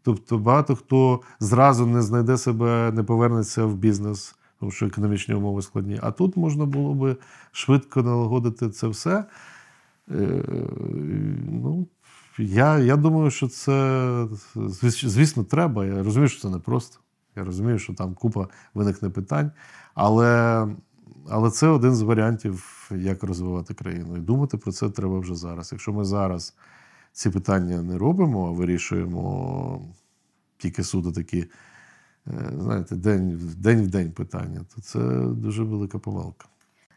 Тобто, багато хто зразу не знайде себе, не повернеться в бізнес, тому що економічні умови складні. А тут можна було би швидко налагодити це все. Е, Ну, Я, я думаю, що це звісно треба. Я розумію, що це непросто. Я розумію, що там купа виникне питань. Але, але це один з варіантів, як розвивати країну. І думати про це треба вже зараз. Якщо ми зараз ці питання не робимо, а вирішуємо тільки суди такі, знаєте, день, в- день в день питання, то це дуже велика помилка.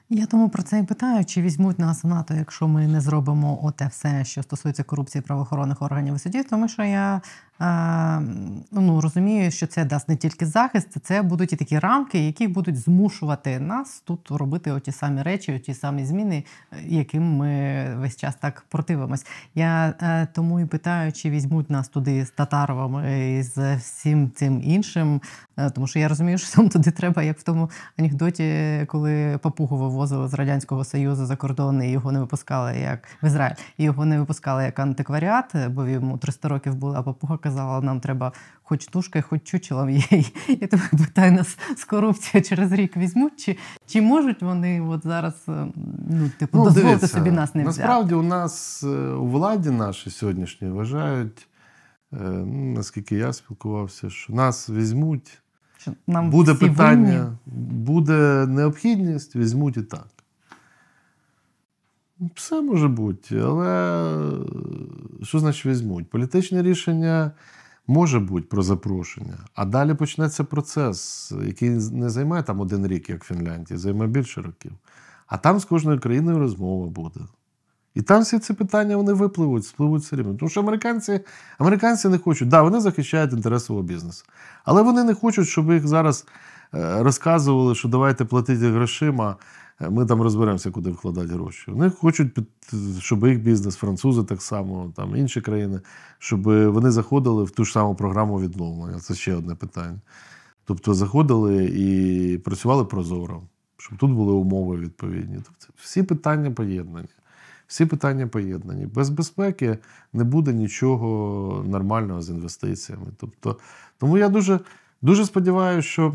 Я тому про це і питаю, чи візьмуть нас в НАТО, якщо ми не зробимо оте все, що стосується корупції правоохоронних органів і судів, тому що я ну, розумію, що це дасть не тільки захист, це будуть і такі рамки, які будуть змушувати нас тут робити оті самі речі, оті самі зміни, е, яким ми весь час так противимось. Я е, тому і питаю, чи візьмуть нас туди з Татаровим і з всім цим іншим, Е, тому що я розумію, що нам туди треба, як в тому анекдоті, коли папугу вивозили з радянського союзу за кордон і його не випускали як в Ізраїль, і його не випускали як антикваріат, бо йому 300 років було, а папуга казала, нам треба хоч тушкою, хоч чучелом їй. Я тебе питаю нас з корупцією через рік візьмуть, чи, чи можуть вони от зараз е, ну, типу, дозволити дивіться, собі нас не взяти? Насправді у нас е, у владі наші сьогоднішні вважають, е, ну, наскільки я спілкувався, що нас візьмуть, Що нам буде питання, винні? буде необхідність, візьмуть і так. Все може бути, але е, що значить візьмуть? Політичне рішення може бути про запрошення, а далі почнеться процес, який не займає там один рік, як в Фінляндії, займе більше років. А там з кожною країною розмова буде. І там всі ці питання вони випливуть, спливуть все рівно. Тому що американці, американці не хочуть, да, вони захищають інтереси свого бізнесу. Але вони не хочуть, щоб їх зараз е, розказували, що давайте платити грошима, ми там розберемося, куди вкладати гроші. Вони хочуть, під- щоб їх бізнес, французи так само, там інші країни, щоб вони заходили в ту ж саму програму відновлення. Це ще одне питання. Тобто заходили і працювали прозоро, щоб тут були умови відповідні. Тобто всі питання поєднані. Всі питання поєднані. Без безпеки не буде нічого нормального з інвестиціями. Тобто, тому я дуже, дуже сподіваюся, що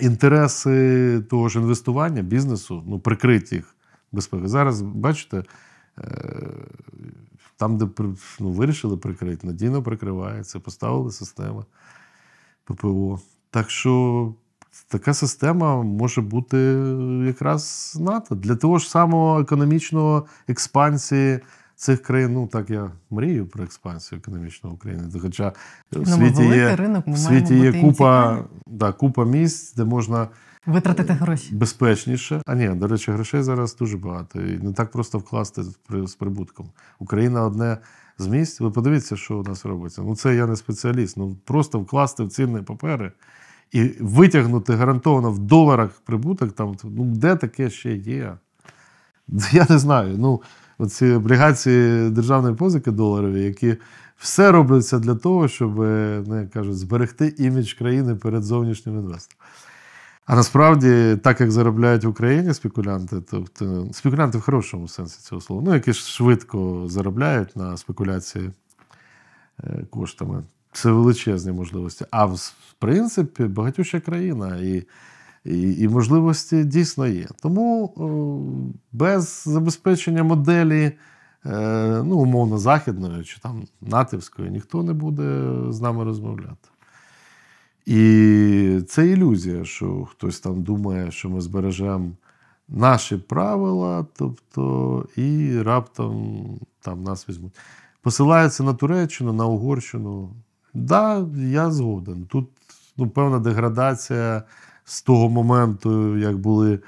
інтереси того ж інвестування, бізнесу, ну, прикриті їх безпеки. Зараз, бачите, е, там, де ну, вирішили прикрити, надійно прикривається, поставили системи ППО. Так що така система може бути якраз НАТО для того ж самого економічного експансії цих країн. Ну так я мрію про експансію економічної України. Хоча в Ну, світі є, ринок, в світі є купа, да, купа місць, де можна Витратити гроші. безпечніше. А ні, до речі, грошей зараз дуже багато. І не так просто вкласти з прибутком. Україна одне з місць. Ви подивіться, що у нас робиться. Ну це я не спеціаліст. Ну просто вкласти в цінні папери і витягнути гарантовано в доларах прибуток. Там ну де таке ще є? Я не знаю. Ну, оці облігації державної позики доларові, які все робляться для того, щоб, е, ну, кажуть, зберегти імідж країни перед зовнішнім інвестором. А насправді, так як заробляють в Україні спекулянти, тобто спекулянти в хорошому сенсі цього слова, ну, які швидко заробляють на спекуляції е, коштами, це величезні можливості. А в принципі, багатюща країна і, і, і можливості дійсно є. Тому о, без забезпечення моделі, е, ну, умовно, західної чи там натівської, ніхто не буде з нами розмовляти. І це ілюзія, що хтось там думає, що ми збережемо наші правила, тобто, і раптом там нас візьмуть. Посилаються на Туреччину, на Угорщину. Да, я згоден. Тут ну, певна деградація з того моменту, як були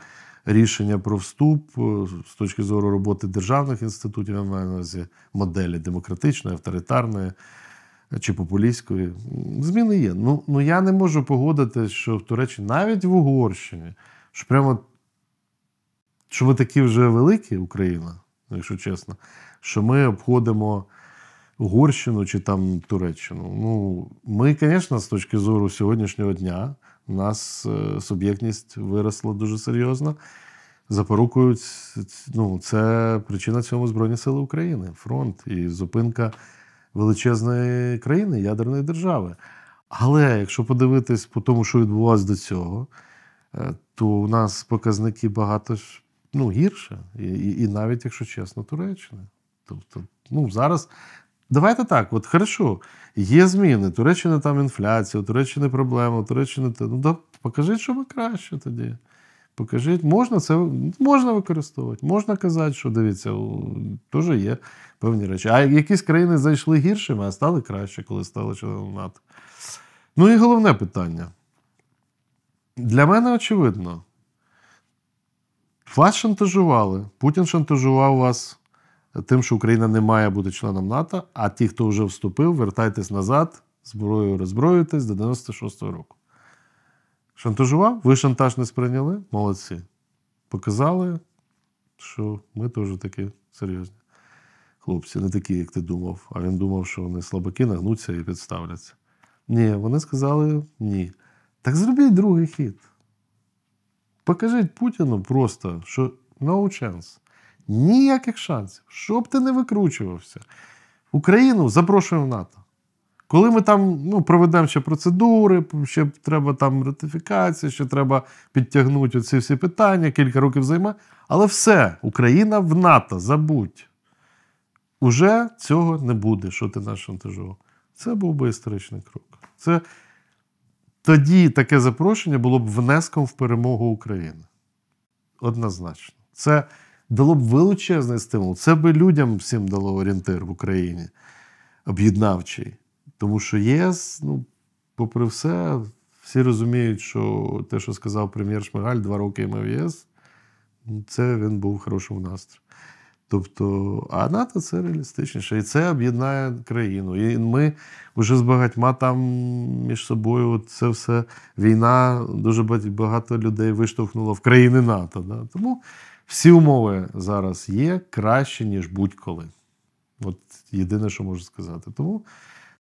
рішення про вступ е, з точки зору роботи державних інститутів, я маю на увазі моделі демократичної, авторитарної чи популістської. Зміни є. Ну, ну я не можу погодити, що в Туреччині, навіть в Угорщині, що прямо що ми такі вже великі, Україна, якщо чесно, що ми обходимо Угорщину чи там Туреччину. Ну, ми, звісно, з точки зору сьогоднішнього дня, нас е, суб'єктність виросла дуже серйозно. Ц- ну, це причина цьому Збройні Сили України, фронт і зупинка величезної країни, ядерної держави. Але якщо подивитись по тому, що відбувалося до цього, е, то у нас показники багато ну, гірше. І, і, і навіть, якщо чесно, Туреччини. Тобто, ну, зараз давайте так, от хорошо, є зміни. Туреччина там інфляція, у Туреччини проблема, у Туреччини. Ну, да, покажіть, що ви краще тоді. Покажіть, можна це можна використовувати, можна казати, що дивіться, теж є певні речі. А якісь країни зайшли гіршими, а стали краще, коли стали членом НАТО. Ну і головне питання. Для мене очевидно. Вас шантажували. Путін шантажував вас тим, що Україна не має бути членом НАТО, а ті, хто вже вступив, вертайтесь назад, зброєю роззброюйтесь до 96-го року. Шантажував? Ви шантаж не сприйняли? Молодці. Показали, що ми теж такі серйозні. Хлопці, не такі, як ти думав. А він думав, що вони слабаки нагнуться і підставляться. Ні, вони сказали ні. Так зробіть другий хід. Покажіть Путіну просто, що no chance. Ніяких шансів. Щоб ти не викручувався. Україну запрошуємо в НАТО. Коли ми там ну, проведемо ще процедури, ще треба там ратифікація, ще треба підтягнути оці всі питання, кілька років займе. Але все, Україна в НАТО, забудь. Уже цього не буде, що ти нас шантажував. Це був би історичний крок. Це тоді таке запрошення було б внеском в перемогу України. Однозначно. Це дало б величезний стимул. Це би людям всім дало орієнтир в Україні об'єднавчий. Тому що ЄС, ну, попри все, всі розуміють, що те, що сказав прем'єр Шмигаль, два роки ми в ЄС, ну, це він був в настрої. Тобто, а НАТО це реалістичніше. І це об'єднає країну. І ми вже з багатьма там між собою от це все війна, дуже багато людей виштовхнула в країни НАТО. Да? Тому всі умови зараз є краще, ніж будь-коли. От єдине, що можу сказати. Тому,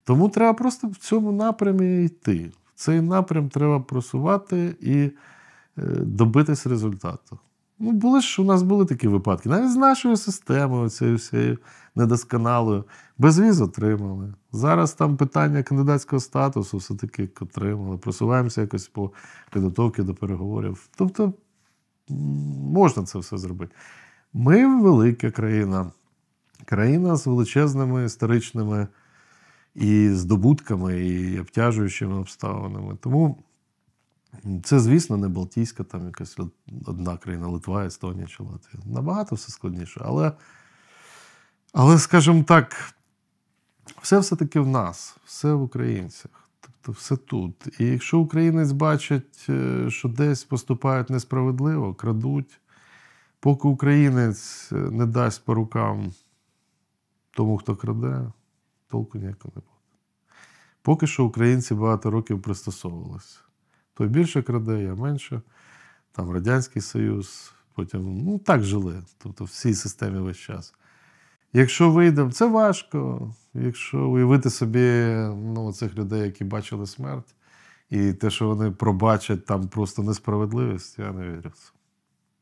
тому треба просто в цьому напрямі йти. В цей напрям треба просувати і е, добитись результату. Ну, були ж у нас були такі випадки. Навіть з нашою системою, цією всією недосконалою, безвіз отримали. Зараз там питання кандидатського статусу все-таки отримали. Просуваємося якось по підготовці до переговорів. Тобто можна це все зробити. Ми велика країна, країна з величезними історичними і здобутками, і обтяжуючими обставинами. Тому це, звісно, не Балтійська, там якась одна країна, Литва, Естонія чи Латвія. Набагато все складніше. Але, але скажімо так, все все-таки в нас, все в українцях. Тобто все тут. І якщо українець бачить, е, що десь поступають несправедливо, крадуть, поки українець е, не дасть по рукам тому, хто краде, толку ніякого не буде. Поки що українці багато років пристосовувалися. Той більше краде, я менше. Там Радянський Союз, потім ну, так жили. Тобто в цій системі весь час. Якщо вийдемо, це важко. Якщо уявити собі ну, цих людей, які бачили смерть, і те, що вони пробачать там просто несправедливість, я не вірю.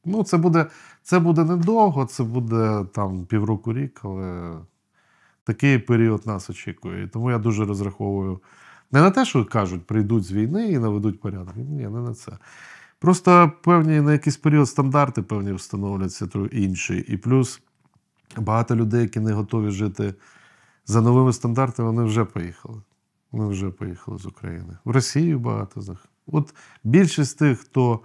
Ну, це буде, це буде недовго, це буде там півроку рік, але такий період нас очікує. І тому я дуже розраховую не на те, що кажуть, прийдуть з війни і наведуть порядок. Ні, не на це. Просто певні на якийсь період стандарти певні встановляться трохи інші. І плюс багато людей, які не готові жити за новими стандартами, вони вже поїхали. Вони вже поїхали з України. В Росію багато з них. От більшість тих, хто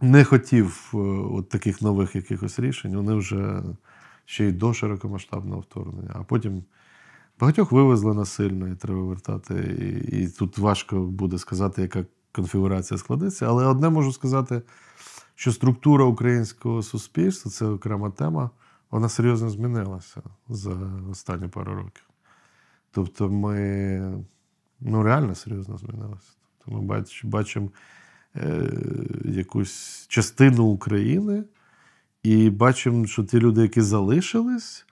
не хотів е, от таких нових якихось рішень, вони вже ще й до широкомасштабного вторгнення. А потім багатьох вивезли насильно і треба вертати. І, і тут важко буде сказати, яка конфігурація складеться. Але одне можу сказати, що структура українського суспільства це окрема тема, вона серйозно змінилася за останні пару років. Тобто ми ну, реально серйозно змінилися. Тобто ми бач, бачимо е, якусь частину України і бачимо, що ті люди, які залишились,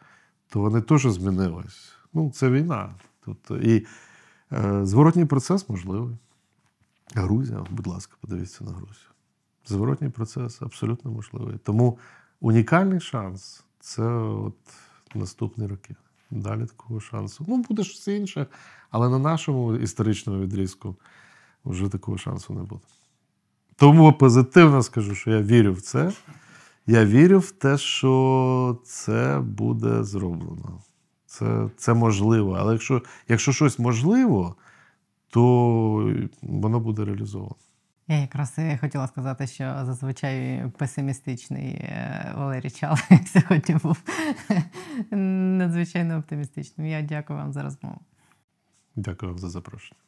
то вони теж змінились. Ну, це війна. Тобто, і е, зворотній процес можливий. Грузія, будь ласка, подивіться на Грузію. Зворотній процес абсолютно можливий. Тому унікальний шанс це от наступні роки. Далі такого шансу. Ну, буде щось інше, але на нашому історичному відрізку вже такого шансу не буде. Тому позитивно скажу, що я вірю в це. Я вірю в те, що це буде зроблено. Це, це можливо. Але якщо, якщо щось можливо, то воно буде реалізовано. Я якраз хотіла сказати, що зазвичай песимістичний е, Валерій Чал сьогодні був надзвичайно оптимістичним. Я дякую вам за розмову. Дякую вам за запрошення.